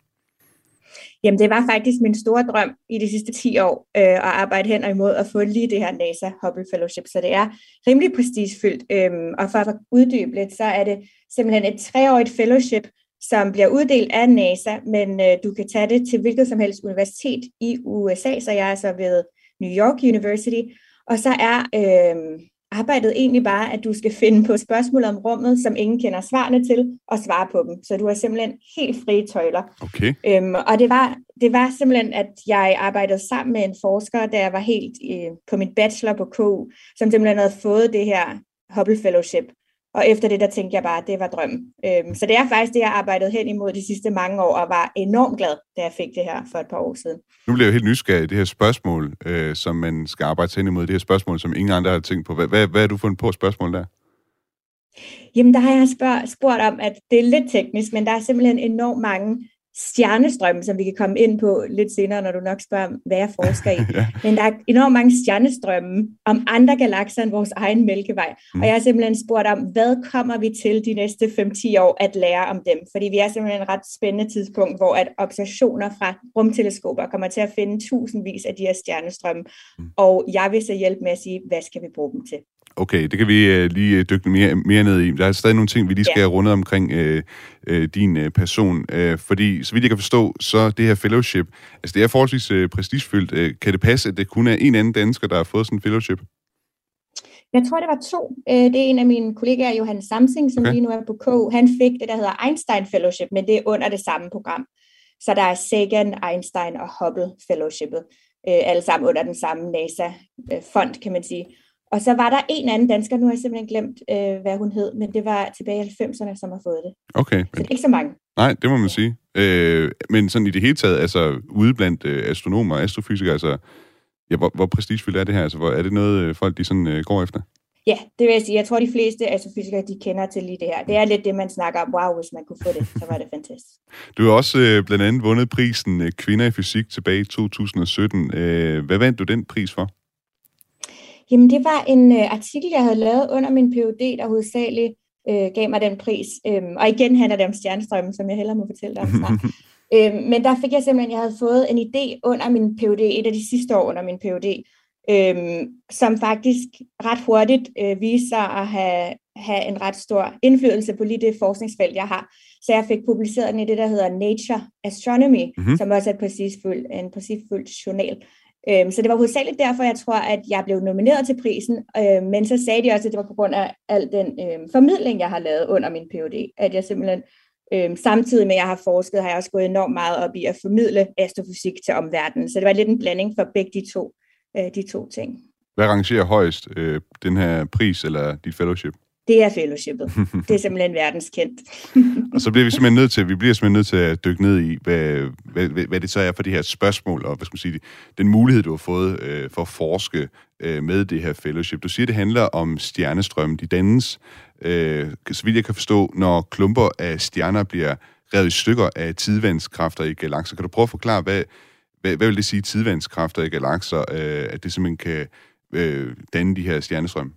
Jamen, det var faktisk min store drøm i de sidste 10 år øh, at arbejde hen og imod at få lige det her NASA Hubble Fellowship, så det er rimelig prestigefyldt. Øhm, og for at uddybe lidt, så er det simpelthen et treårigt fellowship, som bliver uddelt af NASA, men øh, du kan tage det til hvilket som helst universitet i USA, så jeg er så ved New York University, og så er øh, arbejdet egentlig bare, at du skal finde på spørgsmål om rummet, som ingen kender svarene til, og svare på dem. Så du har simpelthen helt frie tøjler. Okay. Øhm, og det var, det var simpelthen, at jeg arbejdede sammen med en forsker, da jeg var helt øh, på mit bachelor på KU, som simpelthen havde fået det her Hubble Fellowship. Og efter det, der tænkte jeg bare, at det var drømmen. Øhm, så det er faktisk det, jeg arbejdede hen imod de sidste mange år, og var enormt glad, da jeg fik det her for et par år siden. Nu bliver jeg helt nysgerrig det her spørgsmål, øh, som man skal arbejde hen imod. Det her spørgsmål, som ingen andre har tænkt på. Hvad, hvad, hvad er du fundet på spørgsmål der? Jamen, der har jeg spurgt om, at det er lidt teknisk, men der er simpelthen enormt mange stjernestrømme, som vi kan komme ind på lidt senere, når du nok spørger, hvad jeg forsker i. ja. Men der er enormt mange stjernestrømme om andre galakser end vores egen mælkevej. Mm. Og jeg har simpelthen spurgt om, hvad kommer vi til de næste 5-10 år at lære om dem? Fordi vi er simpelthen et ret spændende tidspunkt, hvor at observationer fra rumteleskoper kommer til at finde tusindvis af de her stjernestrømme. Mm. Og jeg vil så hjælpe med at sige, hvad skal vi bruge dem til? Okay, det kan vi uh, lige dykke mere, mere ned i. Der er stadig nogle ting, vi lige skal ja. runde omkring uh, uh, din uh, person. Uh, fordi, så vidt jeg kan forstå, så det her fellowship, altså det er forholdsvis uh, prestigefyldt. Uh, kan det passe, at det kun er en anden dansker, der har fået sådan en fellowship? Jeg tror, det var to. Det er en af mine kollegaer, Johan Samsing, som okay. lige nu er på KU. Han fik det, der hedder Einstein Fellowship, men det er under det samme program. Så der er Sagan, Einstein og Hubble Fellowshipet. Alle sammen under den samme NASA-fond, kan man sige. Og så var der en anden dansker, nu har jeg simpelthen glemt, øh, hvad hun hed, men det var tilbage i 90'erne, som har fået det. Okay. Så det er ikke så mange. Nej, det må man sige. Øh, men sådan i det hele taget, altså ude blandt øh, astronomer og astrofysikere, altså, ja, hvor, hvor prestigefyldt er det her? Altså, hvor, er det noget, øh, folk de sådan øh, går efter? Ja, det vil jeg sige. Jeg tror, de fleste astrofysikere, de kender til lige det her. Det er lidt det, man snakker om. Wow, hvis man kunne få det, så var det fantastisk. Du har også øh, blandt andet vundet prisen øh, Kvinder i Fysik tilbage i 2017. Øh, hvad vandt du den pris for? Jamen, det var en øh, artikel, jeg havde lavet under min PhD, der hovedsageligt øh, gav mig den pris. Øhm, og igen handler det om stjernestrømmen, som jeg hellere må fortælle dig om snart. øhm, men der fik jeg simpelthen, jeg havde fået en idé under min PhD, et af de sidste år under min PhD, øhm, som faktisk ret hurtigt øh, viste sig at have, have en ret stor indflydelse på lige det forskningsfelt, jeg har. Så jeg fik publiceret den i det, der hedder Nature Astronomy, mm-hmm. som også er et præcisfuld, en præcisfuld journal. Øhm, så det var hovedsageligt derfor, jeg tror, at jeg blev nomineret til prisen, øh, men så sagde de også, at det var på grund af al den øh, formidling, jeg har lavet under min PhD, at jeg simpelthen Øhm, samtidig med, at jeg har forsket, har jeg også gået enormt meget op i at formidle astrofysik til omverdenen. Så det var lidt en blanding for begge de to, øh, de to ting. Hvad rangerer højst, øh, den her pris eller dit fellowship? Det er fellowshipet. det er simpelthen verdenskendt. og så bliver vi simpelthen nødt til, vi bliver simpelthen nødt til at dykke ned i, hvad, hvad, hvad det så er for de her spørgsmål, og hvad skal man sige, den mulighed, du har fået øh, for at forske øh, med det her fellowship. Du siger, det handler om stjernestrømmen. De dannes, øh, så vidt jeg kan forstå, når klumper af stjerner bliver revet i stykker af tidvandskræfter i galakser. Kan du prøve at forklare, hvad, hvad, hvad vil det sige, tidvandskræfter i galakser, øh, at det simpelthen kan øh, danne de her stjernestrømme?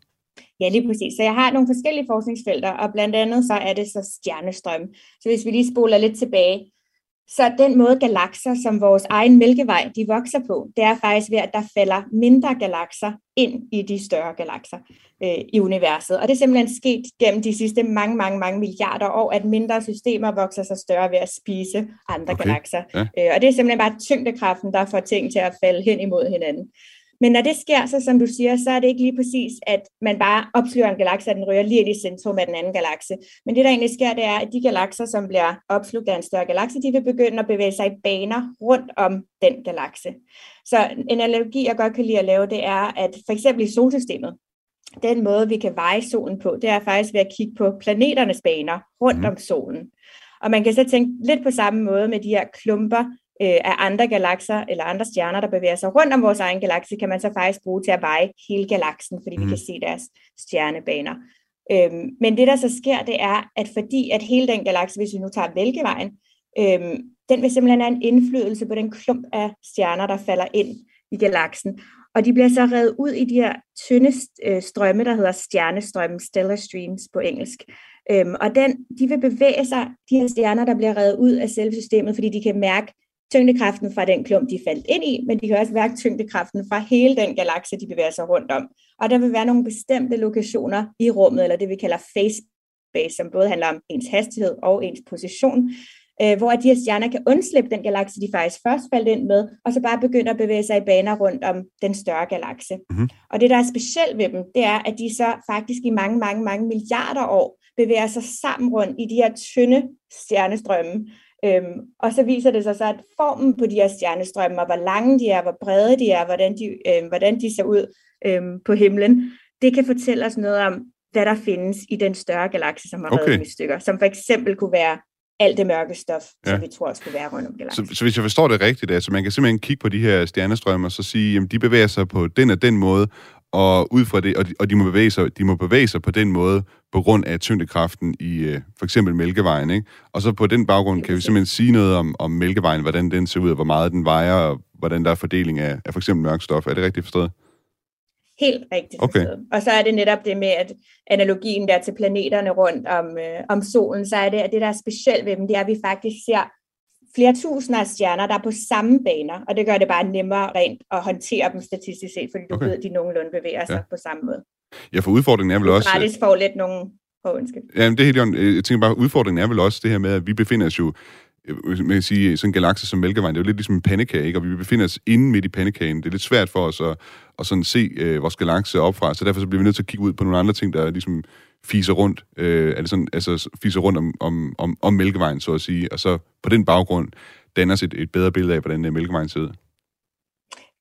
Ja, lige præcis. Så jeg har nogle forskellige forskningsfelter, og blandt andet så er det så stjernestrøm. Så hvis vi lige spoler lidt tilbage, så den måde galakser, som vores egen mælkevej, de vokser på, det er faktisk ved, at der falder mindre galakser ind i de større galakser øh, i universet. Og det er simpelthen sket gennem de sidste mange, mange, mange milliarder år, at mindre systemer vokser sig større ved at spise andre okay. galakser. Ja. Øh, og det er simpelthen bare tyngdekraften, der får ting til at falde hen imod hinanden. Men når det sker, så som du siger, så er det ikke lige præcis, at man bare opslører en galakse, at den rører lige ind i centrum af den anden galakse. Men det, der egentlig sker, det er, at de galakser, som bliver opslugt af en større galakse, de vil begynde at bevæge sig i baner rundt om den galakse. Så en analogi, jeg godt kan lide at lave, det er, at for eksempel i solsystemet, den måde, vi kan veje solen på, det er faktisk ved at kigge på planeternes baner rundt mm. om solen. Og man kan så tænke lidt på samme måde med de her klumper øh, af andre galakser eller andre stjerner, der bevæger sig rundt om vores egen galakse, kan man så faktisk bruge til at veje hele galaksen, fordi mm. vi kan se deres stjernebaner. Øhm, men det, der så sker, det er, at fordi at hele den galakse, hvis vi nu tager Vælgevejen, øhm, den vil simpelthen have en indflydelse på den klump af stjerner, der falder ind i galaksen. Og de bliver så revet ud i de her tynde øh, strømme, der hedder stjernestrømme, stellar streams på engelsk. Øhm, og den, de vil bevæge sig, de her stjerner, der bliver revet ud af selve systemet, fordi de kan mærke tyngdekraften fra den klump, de faldt ind i, men de kan også mærke tyngdekraften fra hele den galakse, de bevæger sig rundt om. Og der vil være nogle bestemte lokationer i rummet, eller det vi kalder phase space, som både handler om ens hastighed og ens position, øh, hvor de her stjerner kan undslippe den galakse, de faktisk først faldt ind med, og så bare begynde at bevæge sig i baner rundt om den større galakse. Mm-hmm. Og det, der er specielt ved dem, det er, at de så faktisk i mange, mange, mange milliarder år bevæger sig sammen rundt i de her tynde stjernestrømme, Øhm, og så viser det sig så, at formen på de her stjernestrømme, og hvor lange de er, hvor brede de er, hvordan de, øhm, hvordan de ser ud øhm, på himlen, det kan fortælle os noget om, hvad der findes i den større galakse, som har okay. været i stykker. Som for eksempel kunne være alt det mørke stof, ja. som vi tror skulle være rundt om galaksen. Så, så hvis jeg forstår det rigtigt, altså man kan simpelthen kigge på de her stjernestrømme og så sige, at de bevæger sig på den og den måde, og ud fra det, og de, og de, må bevæge sig, de må bevæge sig på den måde, på grund af tyngdekraften i øh, for eksempel Mælkevejen, ikke? Og så på den baggrund kan vi simpelthen sige noget om, om Mælkevejen, hvordan den ser ud, og hvor meget den vejer, og hvordan der er fordeling af, af for eksempel mørkstof. Er det rigtigt forstået? Helt rigtigt okay. forstået. Og så er det netop det med, at analogien der til planeterne rundt om, øh, om solen, så er det, at det, der er specielt ved dem, det er, at vi faktisk ser flere tusinder af stjerner, der er på samme baner, og det gør det bare nemmere rent at håndtere dem statistisk set, fordi du okay. ved, at de nogenlunde bevæger sig ja. på samme måde. Ja, for udfordringen er vel også... Gratis får lidt nogle... Oh, undskyld. Ja, det er helt Jeg tænker bare, udfordringen er vel også det her med, at vi befinder os jo øh, Øh, øh, man kan sige, sådan en galakse som Mælkevejen, det er jo lidt ligesom en pandekage, ikke? og vi befinder os inde midt i pandekagen. Det er lidt svært for os at, at sådan se øh, vores galakse opfra, så derfor så bliver vi nødt til at kigge ud på nogle andre ting, der ligesom fiser rundt, øh, altså, sådan, altså fiser rundt om, om, om, om Mælkevejen, så at sige, og så på den baggrund danner os et, et bedre billede af, hvordan øh, Mælkevejen ser ud.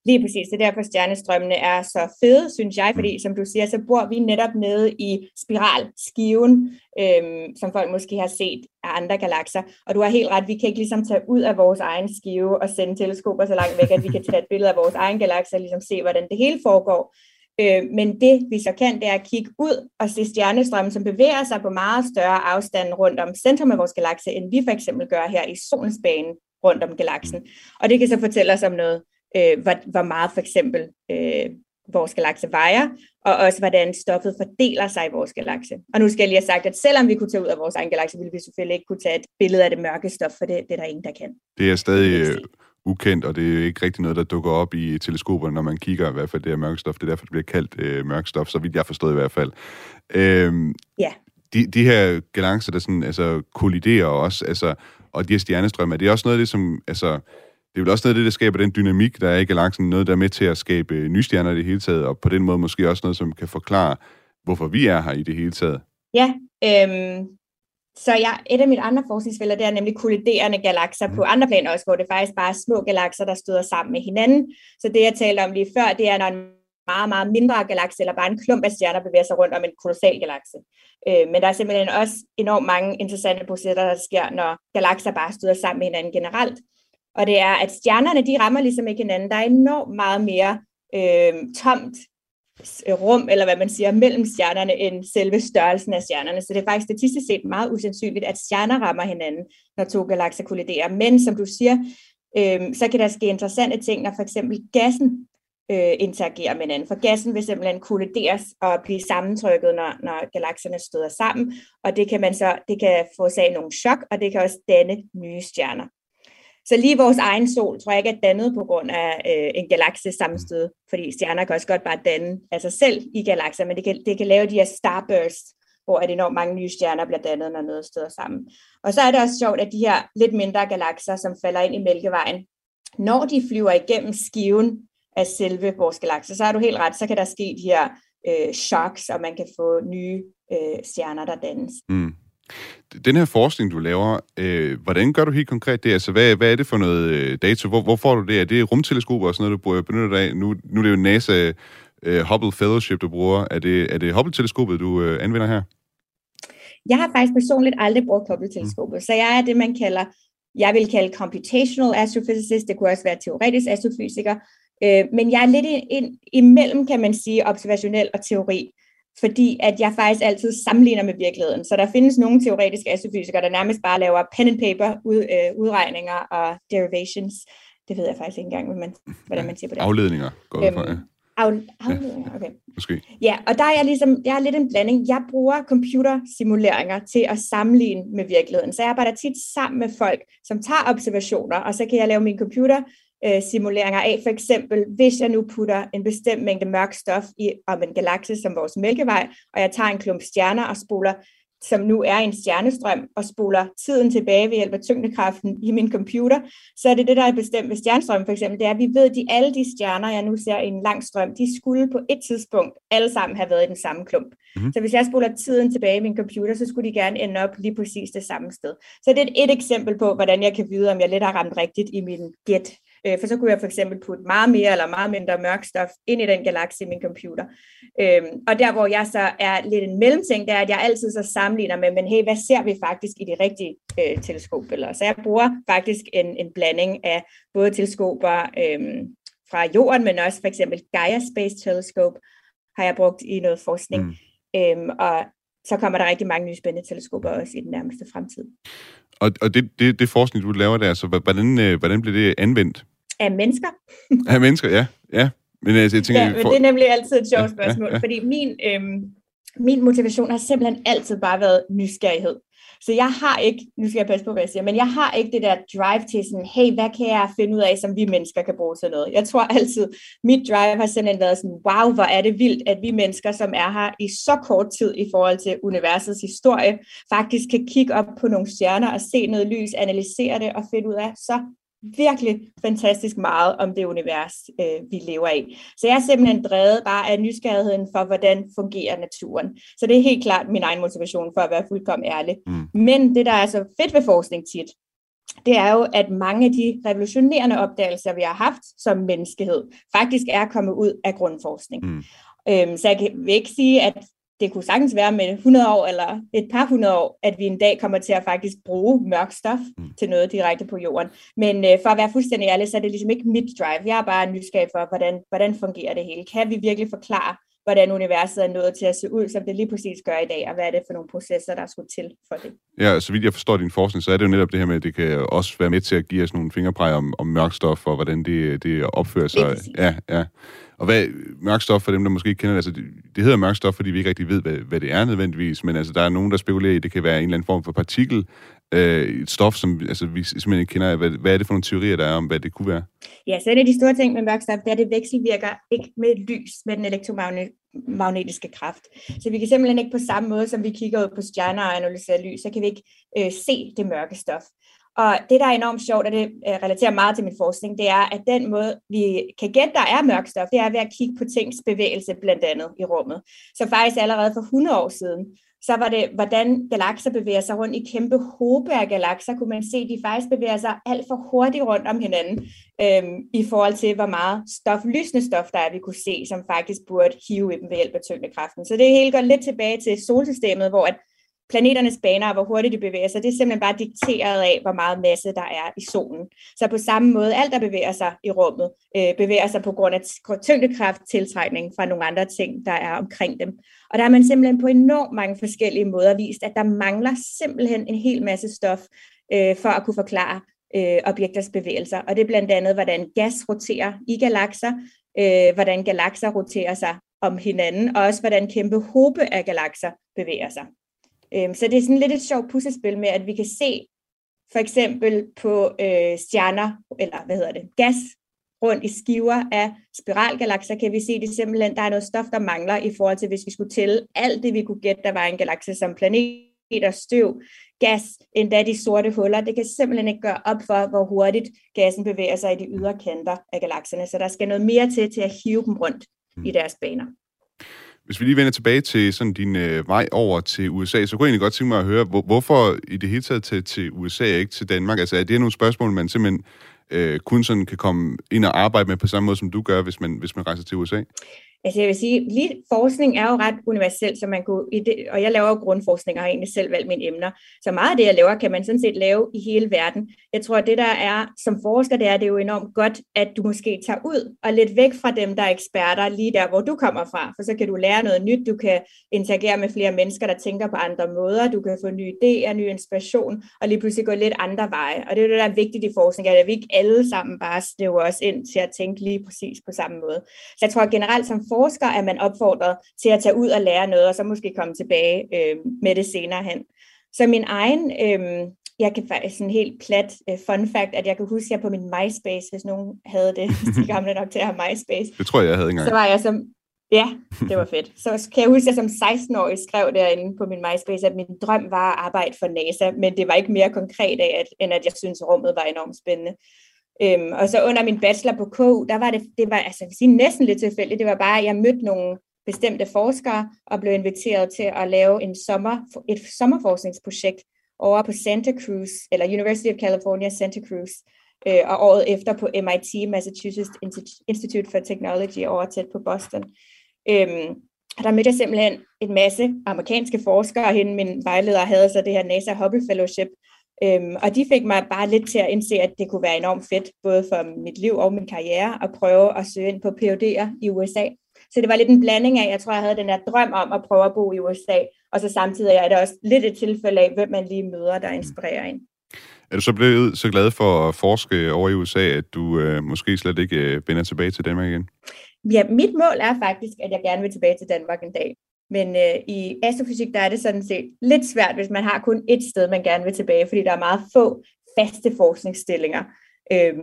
Lige præcis, det er derfor stjernestrømmene er så fede, synes jeg, fordi som du siger, så bor vi netop nede i spiralskiven, øhm, som folk måske har set af andre galakser. Og du har helt ret, vi kan ikke ligesom tage ud af vores egen skive og sende teleskoper så langt væk, at vi kan tage et billede af vores egen galakse og ligesom se, hvordan det hele foregår. Øh, men det vi så kan, det er at kigge ud og se stjernestrømmen, som bevæger sig på meget større afstand rundt om centrum af vores galakse, end vi for eksempel gør her i solens bane rundt om galaksen. Og det kan så fortælle os om noget øh, hvor, hvor meget for eksempel øh, vores galakse vejer, og også hvordan stoffet fordeler sig i vores galakse. Og nu skal jeg lige have sagt, at selvom vi kunne tage ud af vores egen galakse, ville vi selvfølgelig ikke kunne tage et billede af det mørke stof, for det, det er der ingen, der kan. Det er stadig øh, ukendt, og det er ikke rigtig noget, der dukker op i teleskoperne, når man kigger, i hvert fald det her mørkstof. Det er derfor, det bliver kaldt øh, mørkstof, så vidt jeg forstår i hvert fald. Øhm, Ja. de, de her galakser, der sådan, altså, kolliderer også, altså, og de her stjernestrømme, er det også noget af det, som, altså, det er vel også noget af det, der skaber den dynamik, der er i galaksen, noget, der er med til at skabe øh, nye stjerner i det hele taget, og på den måde måske også noget, som kan forklare, hvorfor vi er her i det hele taget. Ja, øhm, så jeg, et af mine andre forskningsfelter, det er nemlig kolliderende galakser på andre planer også, hvor det faktisk bare er små galakser, der støder sammen med hinanden. Så det, jeg talte om lige før, det er, når en meget, meget mindre galakse, eller bare en klump af stjerner bevæger sig rundt om en kolossal galakse. Øh, men der er simpelthen også enormt mange interessante processer, der sker, når galakser bare støder sammen med hinanden generelt. Og det er, at stjernerne, de rammer ligesom ikke hinanden. Der er enormt meget mere øh, tomt rum, eller hvad man siger, mellem stjernerne, end selve størrelsen af stjernerne. Så det er faktisk statistisk set meget usandsynligt, at stjerner rammer hinanden, når to galakser kolliderer. Men som du siger, øh, så kan der ske interessante ting, når for eksempel gassen øh, interagerer med hinanden. For gassen vil simpelthen kollideres og blive sammentrykket, når, når galakserne støder sammen, og det kan man så det kan få sig nogle chok, og det kan også danne nye stjerner. Så lige vores egen sol tror jeg ikke er dannet på grund af øh, en galakse sammenstød, fordi stjerner kan også godt bare danne af sig selv i galakser, men det kan, det kan lave de her starbursts, hvor at enormt mange nye stjerner bliver dannet, når noget støder sammen. Og så er det også sjovt, at de her lidt mindre galakser, som falder ind i Mælkevejen, når de flyver igennem skiven af selve vores galakse, så har du helt ret, så kan der ske de her øh, shocks, og man kan få nye øh, stjerner, der dannes. Mm. Den her forskning, du laver, øh, hvordan gør du helt konkret det? Altså, hvad, hvad er det for noget øh, data? Hvor, hvor får du det? Er det rumteleskoper og sådan noget, du bruger, benytter dig af? Nu, nu er det jo NASA øh, Hubble Fellowship, du bruger. Er det, er det Hubble-teleskopet, du øh, anvender her? Jeg har faktisk personligt aldrig brugt Hubble-teleskopet, mm. så jeg er det, man kalder, jeg vil kalde computational astrophysicist, det kunne også være teoretisk astrofysiker, øh, men jeg er lidt ind, imellem, kan man sige, observationel og teori fordi at jeg faktisk altid sammenligner med virkeligheden. Så der findes nogle teoretiske astrofysikere, der nærmest bare laver pen and paper ud, øh, udregninger og derivations. Det ved jeg faktisk ikke engang, man, hvordan man siger på det. Afledninger går øhm, fra, ja. Af, afledninger, okay. Måske. Ja, og der er jeg ligesom, jeg er lidt en blanding. Jeg bruger computersimuleringer til at sammenligne med virkeligheden. Så jeg arbejder tit sammen med folk, som tager observationer, og så kan jeg lave min computer øh, simuleringer af. For eksempel, hvis jeg nu putter en bestemt mængde mørk stof i, om en galakse som vores mælkevej, og jeg tager en klump stjerner og spoler som nu er en stjernestrøm, og spoler tiden tilbage ved hjælp af tyngdekraften i min computer, så er det det, der er bestemt ved stjernestrøm for eksempel, det er, at vi ved, at de, alle de stjerner, jeg nu ser i en lang strøm, de skulle på et tidspunkt alle sammen have været i den samme klump. Mm-hmm. Så hvis jeg spoler tiden tilbage i min computer, så skulle de gerne ende op lige præcis det samme sted. Så det er et, et eksempel på, hvordan jeg kan vide, om jeg lidt har ramt rigtigt i min gæt Øh, for så kunne jeg for eksempel putte meget mere eller meget mindre mørk stof ind i den galakse i min computer. Øhm, og der, hvor jeg så er lidt en mellemting, det er, at jeg altid så sammenligner med, men hey, hvad ser vi faktisk i de rigtige øh, teleskopbilleder? Så jeg bruger faktisk en, en blanding af både teleskoper øhm, fra jorden, men også for eksempel Gaia Space Telescope har jeg brugt i noget forskning. Mm. Øhm, og så kommer der rigtig mange nye spændende teleskoper også i den nærmeste fremtid. Og, og det, det, det forskning, du laver der, så hvordan, øh, hvordan bliver det anvendt? Af mennesker. Af mennesker, ja. ja. Men, altså, jeg tænker, ja, men for... det er nemlig altid et sjovt ja, spørgsmål, ja, ja. fordi min, øhm, min motivation har simpelthen altid bare været nysgerrighed. Så jeg har ikke, nu skal jeg passe på, hvad jeg siger, men jeg har ikke det der drive til sådan, hey, hvad kan jeg finde ud af, som vi mennesker kan bruge til noget? Jeg tror altid, mit drive har simpelthen været sådan, wow, hvor er det vildt, at vi mennesker, som er her i så kort tid i forhold til universets historie, faktisk kan kigge op på nogle stjerner og se noget lys, analysere det og finde ud af så virkelig fantastisk meget om det univers, øh, vi lever i. Så jeg er simpelthen drevet bare af nysgerrigheden for, hvordan fungerer naturen. Så det er helt klart min egen motivation for at være fuldkommen ærlig. Mm. Men det, der er så fedt ved forskning tit, det er jo, at mange af de revolutionerende opdagelser, vi har haft som menneskehed, faktisk er kommet ud af grundforskning. Mm. Øhm, så jeg vil ikke sige, at det kunne sagtens være med 100 år eller et par hundrede år, at vi en dag kommer til at faktisk bruge mørk stof mm. til noget direkte på jorden. Men øh, for at være fuldstændig ærlig, så er det ligesom ikke mit drive. Jeg er bare nysgerrig for, hvordan, hvordan fungerer det hele. Kan vi virkelig forklare, hvordan universet er nået til at se ud, som det lige præcis gør i dag, og hvad er det for nogle processer, der skulle til for det? Ja, så vidt jeg forstår din forskning, så er det jo netop det her med, at det kan også være med til at give os nogle fingerpræg om, om mørk stof, og hvordan det, det opfører sig. Ja, ja. Og hvad, mørk stof, for dem, der måske ikke kender det, altså det, det hedder mørk stof, fordi vi ikke rigtig ved, hvad, hvad det er nødvendigvis, men altså der er nogen, der spekulerer i, at det kan være en eller anden form for partikel, øh, et stof, som altså, vi simpelthen ikke kender. Hvad, hvad er det for nogle teorier, der er om, hvad det kunne være? Ja, så en af de store ting med mørk stof, det er, at det vekselvirker ikke med lys, med den elektromagnetiske kraft. Så vi kan simpelthen ikke på samme måde, som vi kigger ud på stjerner og analyserer lys, så kan vi ikke øh, se det mørke stof. Og det, der er enormt sjovt, og det øh, relaterer meget til min forskning, det er, at den måde, vi kan gætte, der er mørk stof, det er ved at kigge på tings bevægelse blandt andet i rummet. Så faktisk allerede for 100 år siden, så var det, hvordan galakser bevæger sig rundt i kæmpe hobe af galakser, kunne man se, at de faktisk bevæger sig alt for hurtigt rundt om hinanden, øhm, i forhold til, hvor meget stof, lysende stof, der er, vi kunne se, som faktisk burde hive i dem ved hjælp af tyngdekraften. Så det hele går lidt tilbage til solsystemet, hvor at planeternes baner og hvor hurtigt de bevæger sig, det er simpelthen bare dikteret af, hvor meget masse der er i solen. Så på samme måde, alt der bevæger sig i rummet, øh, bevæger sig på grund af tyngdekraft, tiltrækning fra nogle andre ting, der er omkring dem. Og der har man simpelthen på enormt mange forskellige måder vist, at der mangler simpelthen en hel masse stof øh, for at kunne forklare øh, objekters bevægelser. Og det er blandt andet, hvordan gas roterer i galakser, øh, hvordan galakser roterer sig om hinanden, og også hvordan kæmpe hobe af galakser bevæger sig. Øhm, så det er sådan lidt et sjovt puslespil med, at vi kan se for eksempel på øh, stjerner, eller hvad hedder det, gas rundt i skiver af spiralgalakser, kan vi se, at det simpelthen, der er noget stof, der mangler i forhold til, hvis vi skulle tælle alt det, vi kunne gætte, der var en galakse som planeter, støv, gas, endda de sorte huller. Det kan simpelthen ikke gøre op for, hvor hurtigt gassen bevæger sig i de ydre kanter af galakserne. Så der skal noget mere til til at hive dem rundt i deres baner. Hvis vi lige vender tilbage til sådan din øh, vej over til USA, så kunne jeg egentlig godt tænke mig at høre, hvor, hvorfor i det hele taget til, til USA og ikke til Danmark? Altså er det nogle spørgsmål, man simpelthen øh, kun sådan kan komme ind og arbejde med på samme måde, som du gør, hvis man, hvis man rejser til USA? Altså jeg vil sige, lige forskning er jo ret universel, så man kunne, i det, og jeg laver jo grundforskning og har egentlig selv valgt mine emner. Så meget af det, jeg laver, kan man sådan set lave i hele verden. Jeg tror, at det der er som forsker, det er, det er jo enormt godt, at du måske tager ud og lidt væk fra dem, der er eksperter, lige der, hvor du kommer fra. For så kan du lære noget nyt, du kan interagere med flere mennesker, der tænker på andre måder, du kan få nye idéer, ny inspiration, og lige pludselig gå lidt andre veje. Og det er det, der er vigtigt i forskning, at vi ikke alle sammen bare støver os ind til at tænke lige præcis på samme måde. Så jeg tror generelt som forsker er man opfordret til at tage ud og lære noget, og så måske komme tilbage øh, med det senere hen. Så min egen, øh, jeg kan faktisk en helt plat øh, fun fact, at jeg kan huske, at jeg på min MySpace, hvis nogen havde det, de gamle nok til at have MySpace. Det tror jeg, jeg havde engang. Så var jeg som, ja, det var fedt. Så kan jeg huske, at jeg som 16-årig skrev derinde på min MySpace, at min drøm var at arbejde for NASA, men det var ikke mere konkret af, at, end at jeg synes, rummet var enormt spændende. Øhm, og så under min bachelor på KU, der var det, det var altså, jeg sige, næsten lidt tilfældigt. Det var bare, at jeg mødte nogle bestemte forskere og blev inviteret til at lave en sommer, et sommerforskningsprojekt over på Santa Cruz, eller University of California Santa Cruz, øh, og året efter på MIT, Massachusetts Institute for Technology, over tæt på Boston. Øhm, og der mødte jeg simpelthen en masse amerikanske forskere, hende min vejleder havde så det her NASA Hubble Fellowship, Øhm, og de fik mig bare lidt til at indse, at det kunne være enormt fedt, både for mit liv og min karriere, at prøve at søge ind på PhD'er i USA. Så det var lidt en blanding af, jeg tror, jeg havde den der drøm om at prøve at bo i USA, og så samtidig er det også lidt et tilfælde af, hvem man lige møder, der inspirerer en. Er du så blevet så glad for at forske over i USA, at du øh, måske slet ikke øh, vender tilbage til Danmark igen? Ja, mit mål er faktisk, at jeg gerne vil tilbage til Danmark en dag. Men øh, i astrofysik, der er det sådan set lidt svært, hvis man har kun et sted, man gerne vil tilbage, fordi der er meget få faste forskningsstillinger øh,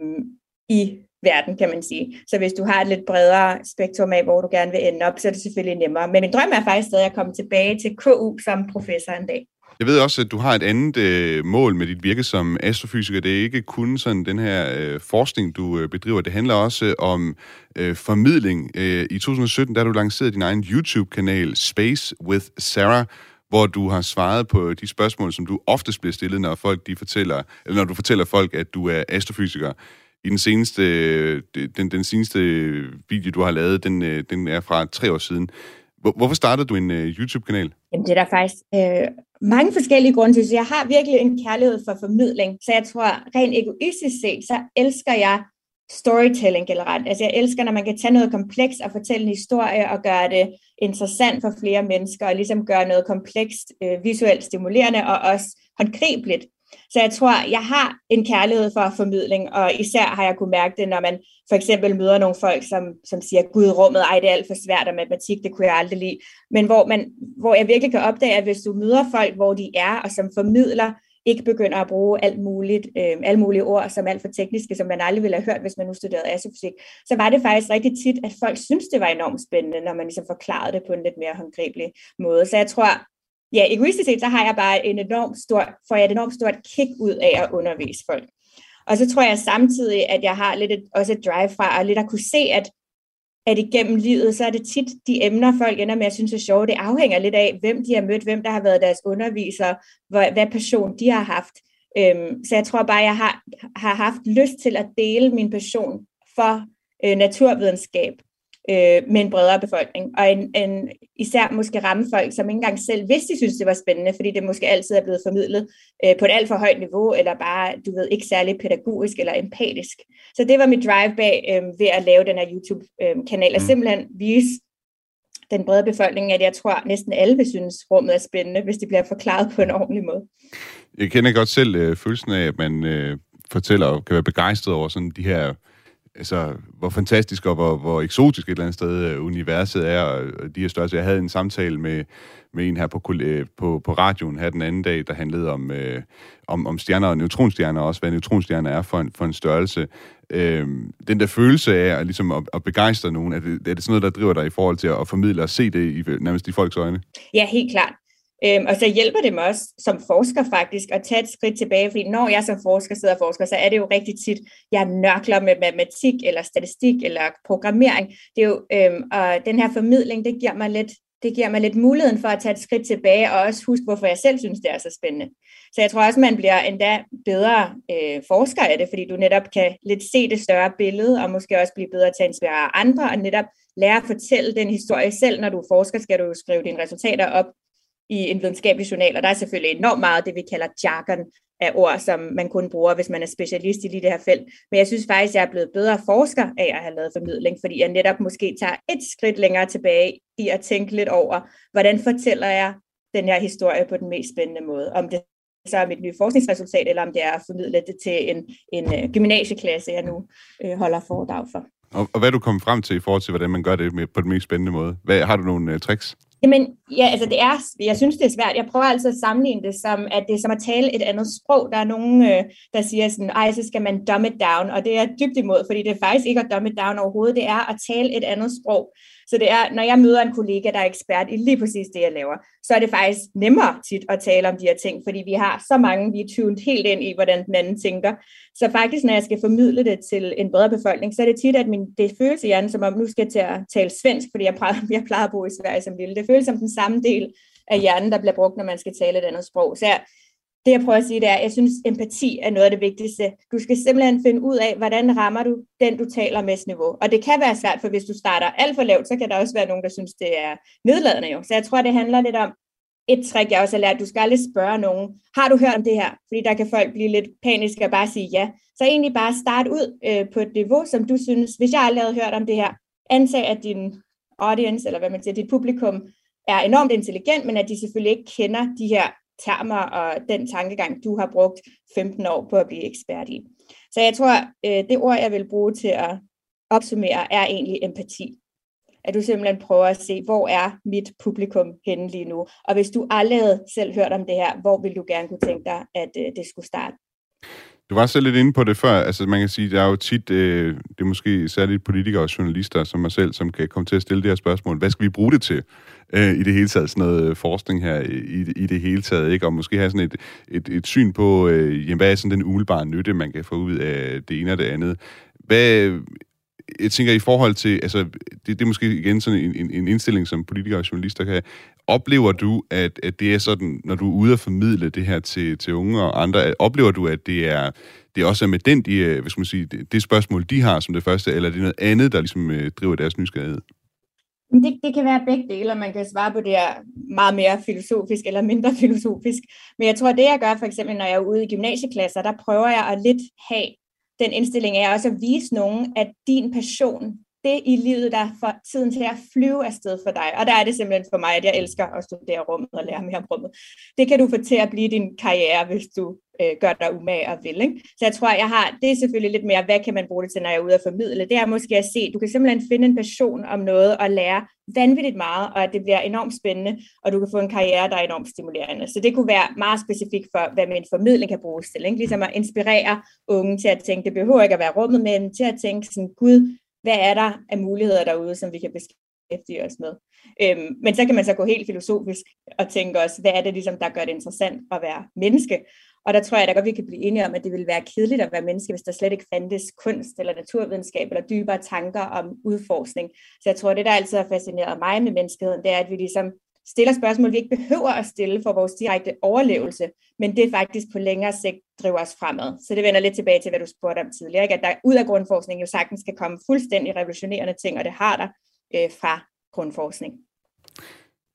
i verden, kan man sige. Så hvis du har et lidt bredere spektrum af, hvor du gerne vil ende op, så er det selvfølgelig nemmere. Men min drøm er faktisk stadig at komme tilbage til KU som professor en dag. Jeg ved også, at du har et andet øh, mål med dit virke som astrofysiker. Det er ikke kun sådan den her øh, forskning, du øh, bedriver. Det handler også om øh, formidling. Øh, I 2017 der har du lanceret din egen YouTube-kanal Space with Sarah, hvor du har svaret på de spørgsmål, som du oftest bliver stillet, når folk de fortæller, eller når du fortæller folk, at du er astrofysiker. I den seneste, øh, den, den seneste øh, video, du har lavet, den, øh, den er fra tre år siden. Hvorfor startede du en øh, YouTube-kanal? Jamen, det er der faktisk øh, mange forskellige grunde til. Så jeg har virkelig en kærlighed for formidling. Så jeg tror, rent egoistisk set, så elsker jeg storytelling generelt. Altså jeg elsker, når man kan tage noget komplekst og fortælle en historie og gøre det interessant for flere mennesker, og ligesom gøre noget komplekst øh, visuelt stimulerende og også håndgribeligt. Så jeg tror, jeg har en kærlighed for formidling, og især har jeg kunne mærke det, når man for eksempel møder nogle folk, som, som siger, gud, rummet, ej, det er alt for svært, og matematik, det kunne jeg aldrig lide. Men hvor, man, hvor jeg virkelig kan opdage, at hvis du møder folk, hvor de er, og som formidler ikke begynder at bruge alt muligt, øh, alle mulige ord, som alt for tekniske, som man aldrig ville have hørt, hvis man nu studerede astrofysik, så var det faktisk rigtig tit, at folk synes det var enormt spændende, når man ligesom forklarede det på en lidt mere håndgribelig måde. Så jeg tror, ja, egoistisk set, så har jeg bare en enormt stort, får jeg et enormt stort kick ud af at undervise folk. Og så tror jeg samtidig, at jeg har lidt et, også et drive fra og lidt at kunne se, at at igennem livet, så er det tit de emner, folk ender med at synes er sjove. Det afhænger lidt af, hvem de har mødt, hvem der har været deres underviser, hvad, hvad passion de har haft. Øhm, så jeg tror bare, jeg har, har haft lyst til at dele min passion for øh, naturvidenskab øh, med en bredere befolkning, og en, en, især måske ramme folk, som ikke engang selv vidste, de synes, det var spændende, fordi det måske altid er blevet formidlet øh, på et alt for højt niveau, eller bare, du ved, ikke særlig pædagogisk eller empatisk. Så det var mit drive bag øh, ved at lave den her YouTube-kanal, øh, at mm. simpelthen vise den brede befolkning, at jeg tror, at næsten alle vil synes, rummet er spændende, hvis det bliver forklaret på en ordentlig måde. Jeg kender godt selv øh, følelsen af, at man øh, fortæller og kan være begejstret over sådan de her altså, hvor fantastisk og hvor, hvor eksotisk et eller andet sted øh, universet er, og de her størrelser. Jeg havde en samtale med, med en her på, øh, på, på radioen her den anden dag, der handlede om, øh, om, om stjerner og neutronstjerner, og også hvad neutronstjerner er for en, for en størrelse. Øh, den der følelse af ligesom at, at begejstre nogen, er det, er det sådan noget, der driver dig i forhold til at formidle og se det i, nærmest i folks øjne? Ja, helt klart. Øhm, og så hjælper det mig også som forsker faktisk at tage et skridt tilbage, fordi når jeg som forsker sidder og forsker, så er det jo rigtig tit, jeg nørkler med matematik eller statistik eller programmering. Det er jo, øhm, og den her formidling, det giver mig lidt det giver mig lidt muligheden for at tage et skridt tilbage, og også huske, hvorfor jeg selv synes, det er så spændende. Så jeg tror også, man bliver endda bedre øh, forsker af det, fordi du netop kan lidt se det større billede, og måske også blive bedre til at inspirere andre, og netop lære at fortælle den historie selv. Når du forsker, skal du jo skrive dine resultater op i en videnskabelig journal, og der er selvfølgelig enormt meget det, vi kalder jargon af ord, som man kun bruger, hvis man er specialist i lige det her felt. Men jeg synes faktisk, jeg er blevet bedre forsker af at have lavet formidling, fordi jeg netop måske tager et skridt længere tilbage i at tænke lidt over, hvordan fortæller jeg den her historie på den mest spændende måde. Om det så er mit nye forskningsresultat, eller om det er at formidle det til en, en øh, gymnasieklasse, jeg nu øh, holder foredrag for. Og, og hvad er du kommet frem til i forhold til, hvordan man gør det med, på den mest spændende måde? Hvad, har du nogle øh, tricks? Jamen, ja, altså det er, jeg synes, det er svært. Jeg prøver altså at sammenligne det som, at det er som at tale et andet sprog. Der er nogen, øh, der siger sådan, ej, så skal man dumb it down, og det er dybt imod, fordi det er faktisk ikke at dumb it down overhovedet, det er at tale et andet sprog. Så det er, når jeg møder en kollega, der er ekspert i lige præcis det, jeg laver, så er det faktisk nemmere tit at tale om de her ting, fordi vi har så mange, vi er tuned helt ind i, hvordan den anden tænker. Så faktisk, når jeg skal formidle det til en bredere befolkning, så er det tit, at min, det føles i hjernen, som om nu skal jeg til at tale svensk, fordi jeg plejer, jeg plejer at bo i Sverige som lille. Det føles som den samme del af hjernen, der bliver brugt, når man skal tale et andet sprog. Så jeg, det jeg prøver at sige, det er, at jeg synes, empati er noget af det vigtigste. Du skal simpelthen finde ud af, hvordan rammer du den, du taler med niveau. Og det kan være svært, for hvis du starter alt for lavt, så kan der også være nogen, der synes, det er nedladende jo. Så jeg tror, det handler lidt om, et trick, jeg også har lært, du skal aldrig spørge nogen, har du hørt om det her? Fordi der kan folk blive lidt paniske og bare sige ja. Så egentlig bare start ud øh, på et niveau, som du synes, hvis jeg aldrig havde hørt om det her, antag, at din audience, eller hvad man siger, dit publikum, er enormt intelligent, men at de selvfølgelig ikke kender de her termer og den tankegang, du har brugt 15 år på at blive ekspert i. Så jeg tror, øh, det ord, jeg vil bruge til at opsummere, er egentlig empati. At du simpelthen prøver at se, hvor er mit publikum henne lige nu. Og hvis du aldrig havde selv hørt om det her, hvor vil du gerne kunne tænke dig, at øh, det skulle starte? Du var selv lidt inde på det før. Altså, man kan sige, der er jo tit, øh, det er måske særligt politikere og journalister som mig selv, som kan komme til at stille det her spørgsmål. Hvad skal vi bruge det til? Øh, I det hele taget, sådan noget øh, forskning her i, i det hele taget, ikke? Og måske have sådan et, et, et syn på, øh, jamen, hvad er sådan den umiddelbare nytte, man kan få ud af det ene og det andet. Hvad, jeg tænker i forhold til, altså, det, det er måske igen sådan en, en, en indstilling, som politikere og journalister kan have. Oplever du, at, at det er sådan, når du er ude at formidle det her til, til unge og andre, oplever du, at det er, det også er med den, de, øh, hvad skal man sige, det, det spørgsmål, de har som det første, eller er det noget andet, der ligesom øh, driver deres nysgerrighed? Det, det kan være begge dele, og man kan svare på det her meget mere filosofisk eller mindre filosofisk. Men jeg tror, det jeg gør for eksempel, når jeg er ude i gymnasieklasser, der prøver jeg at lidt have den indstilling er også at vise nogen, at din passion det i livet, der får tiden til at flyve afsted for dig. Og der er det simpelthen for mig, at jeg elsker at studere rummet og lære mere om rummet. Det kan du få til at blive din karriere, hvis du øh, gør dig umage og vil. Ikke? Så jeg tror, jeg har, det er selvfølgelig lidt mere, hvad kan man bruge det til, når jeg er ude og formidle. Det er måske at se, du kan simpelthen finde en passion om noget og lære vanvittigt meget, og at det bliver enormt spændende, og du kan få en karriere, der er enormt stimulerende. Så det kunne være meget specifikt for, hvad min formidling kan bruges til. Ikke? Ligesom at inspirere unge til at tænke, det behøver ikke at være rummet, men til at tænke sådan, gud, hvad er der af muligheder derude, som vi kan beskæftige os med. Øhm, men så kan man så gå helt filosofisk og tænke os, hvad er det ligesom, der gør det interessant at være menneske? Og der tror jeg da godt, vi kan blive enige om, at det ville være kedeligt at være menneske, hvis der slet ikke fandtes kunst eller naturvidenskab eller dybere tanker om udforskning. Så jeg tror, det der altid har fascineret mig med menneskeheden, det er, at vi ligesom stiller spørgsmål, vi ikke behøver at stille for vores direkte overlevelse, men det faktisk på længere sigt driver os fremad. Så det vender lidt tilbage til, hvad du spurgte om tidligere, ikke? at der ud af grundforskning jo sagtens skal komme fuldstændig revolutionerende ting, og det har der øh, fra grundforskning.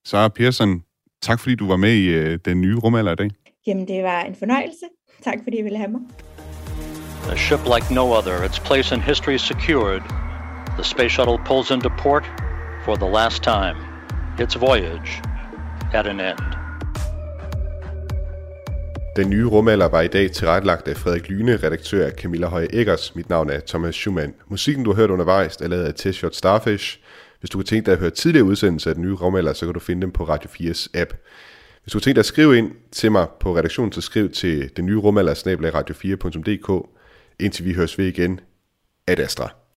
Sara Persson, tak fordi du var med i øh, den nye rumalder i dag. Jamen, det var en fornøjelse. Tak fordi I ville have mig. A ship like no other, its place in history secured. The space shuttle pulls into port for the last time. Its voyage at an end. Den nye rumalder var i dag tilrettelagt af Frederik Lyne, redaktør af Camilla Høje Eggers. Mit navn er Thomas Schumann. Musikken, du har hørt undervejs, er lavet af T-Shirt Starfish. Hvis du kunne tænke dig at høre tidligere udsendelser af den nye rumalder, så kan du finde dem på Radio 4's app. Hvis du har tænkt dig at skrive ind til mig på redaktionen, så skriv til den nye rumalder, radio4.dk. Indtil vi høres ved igen. Ad Astra.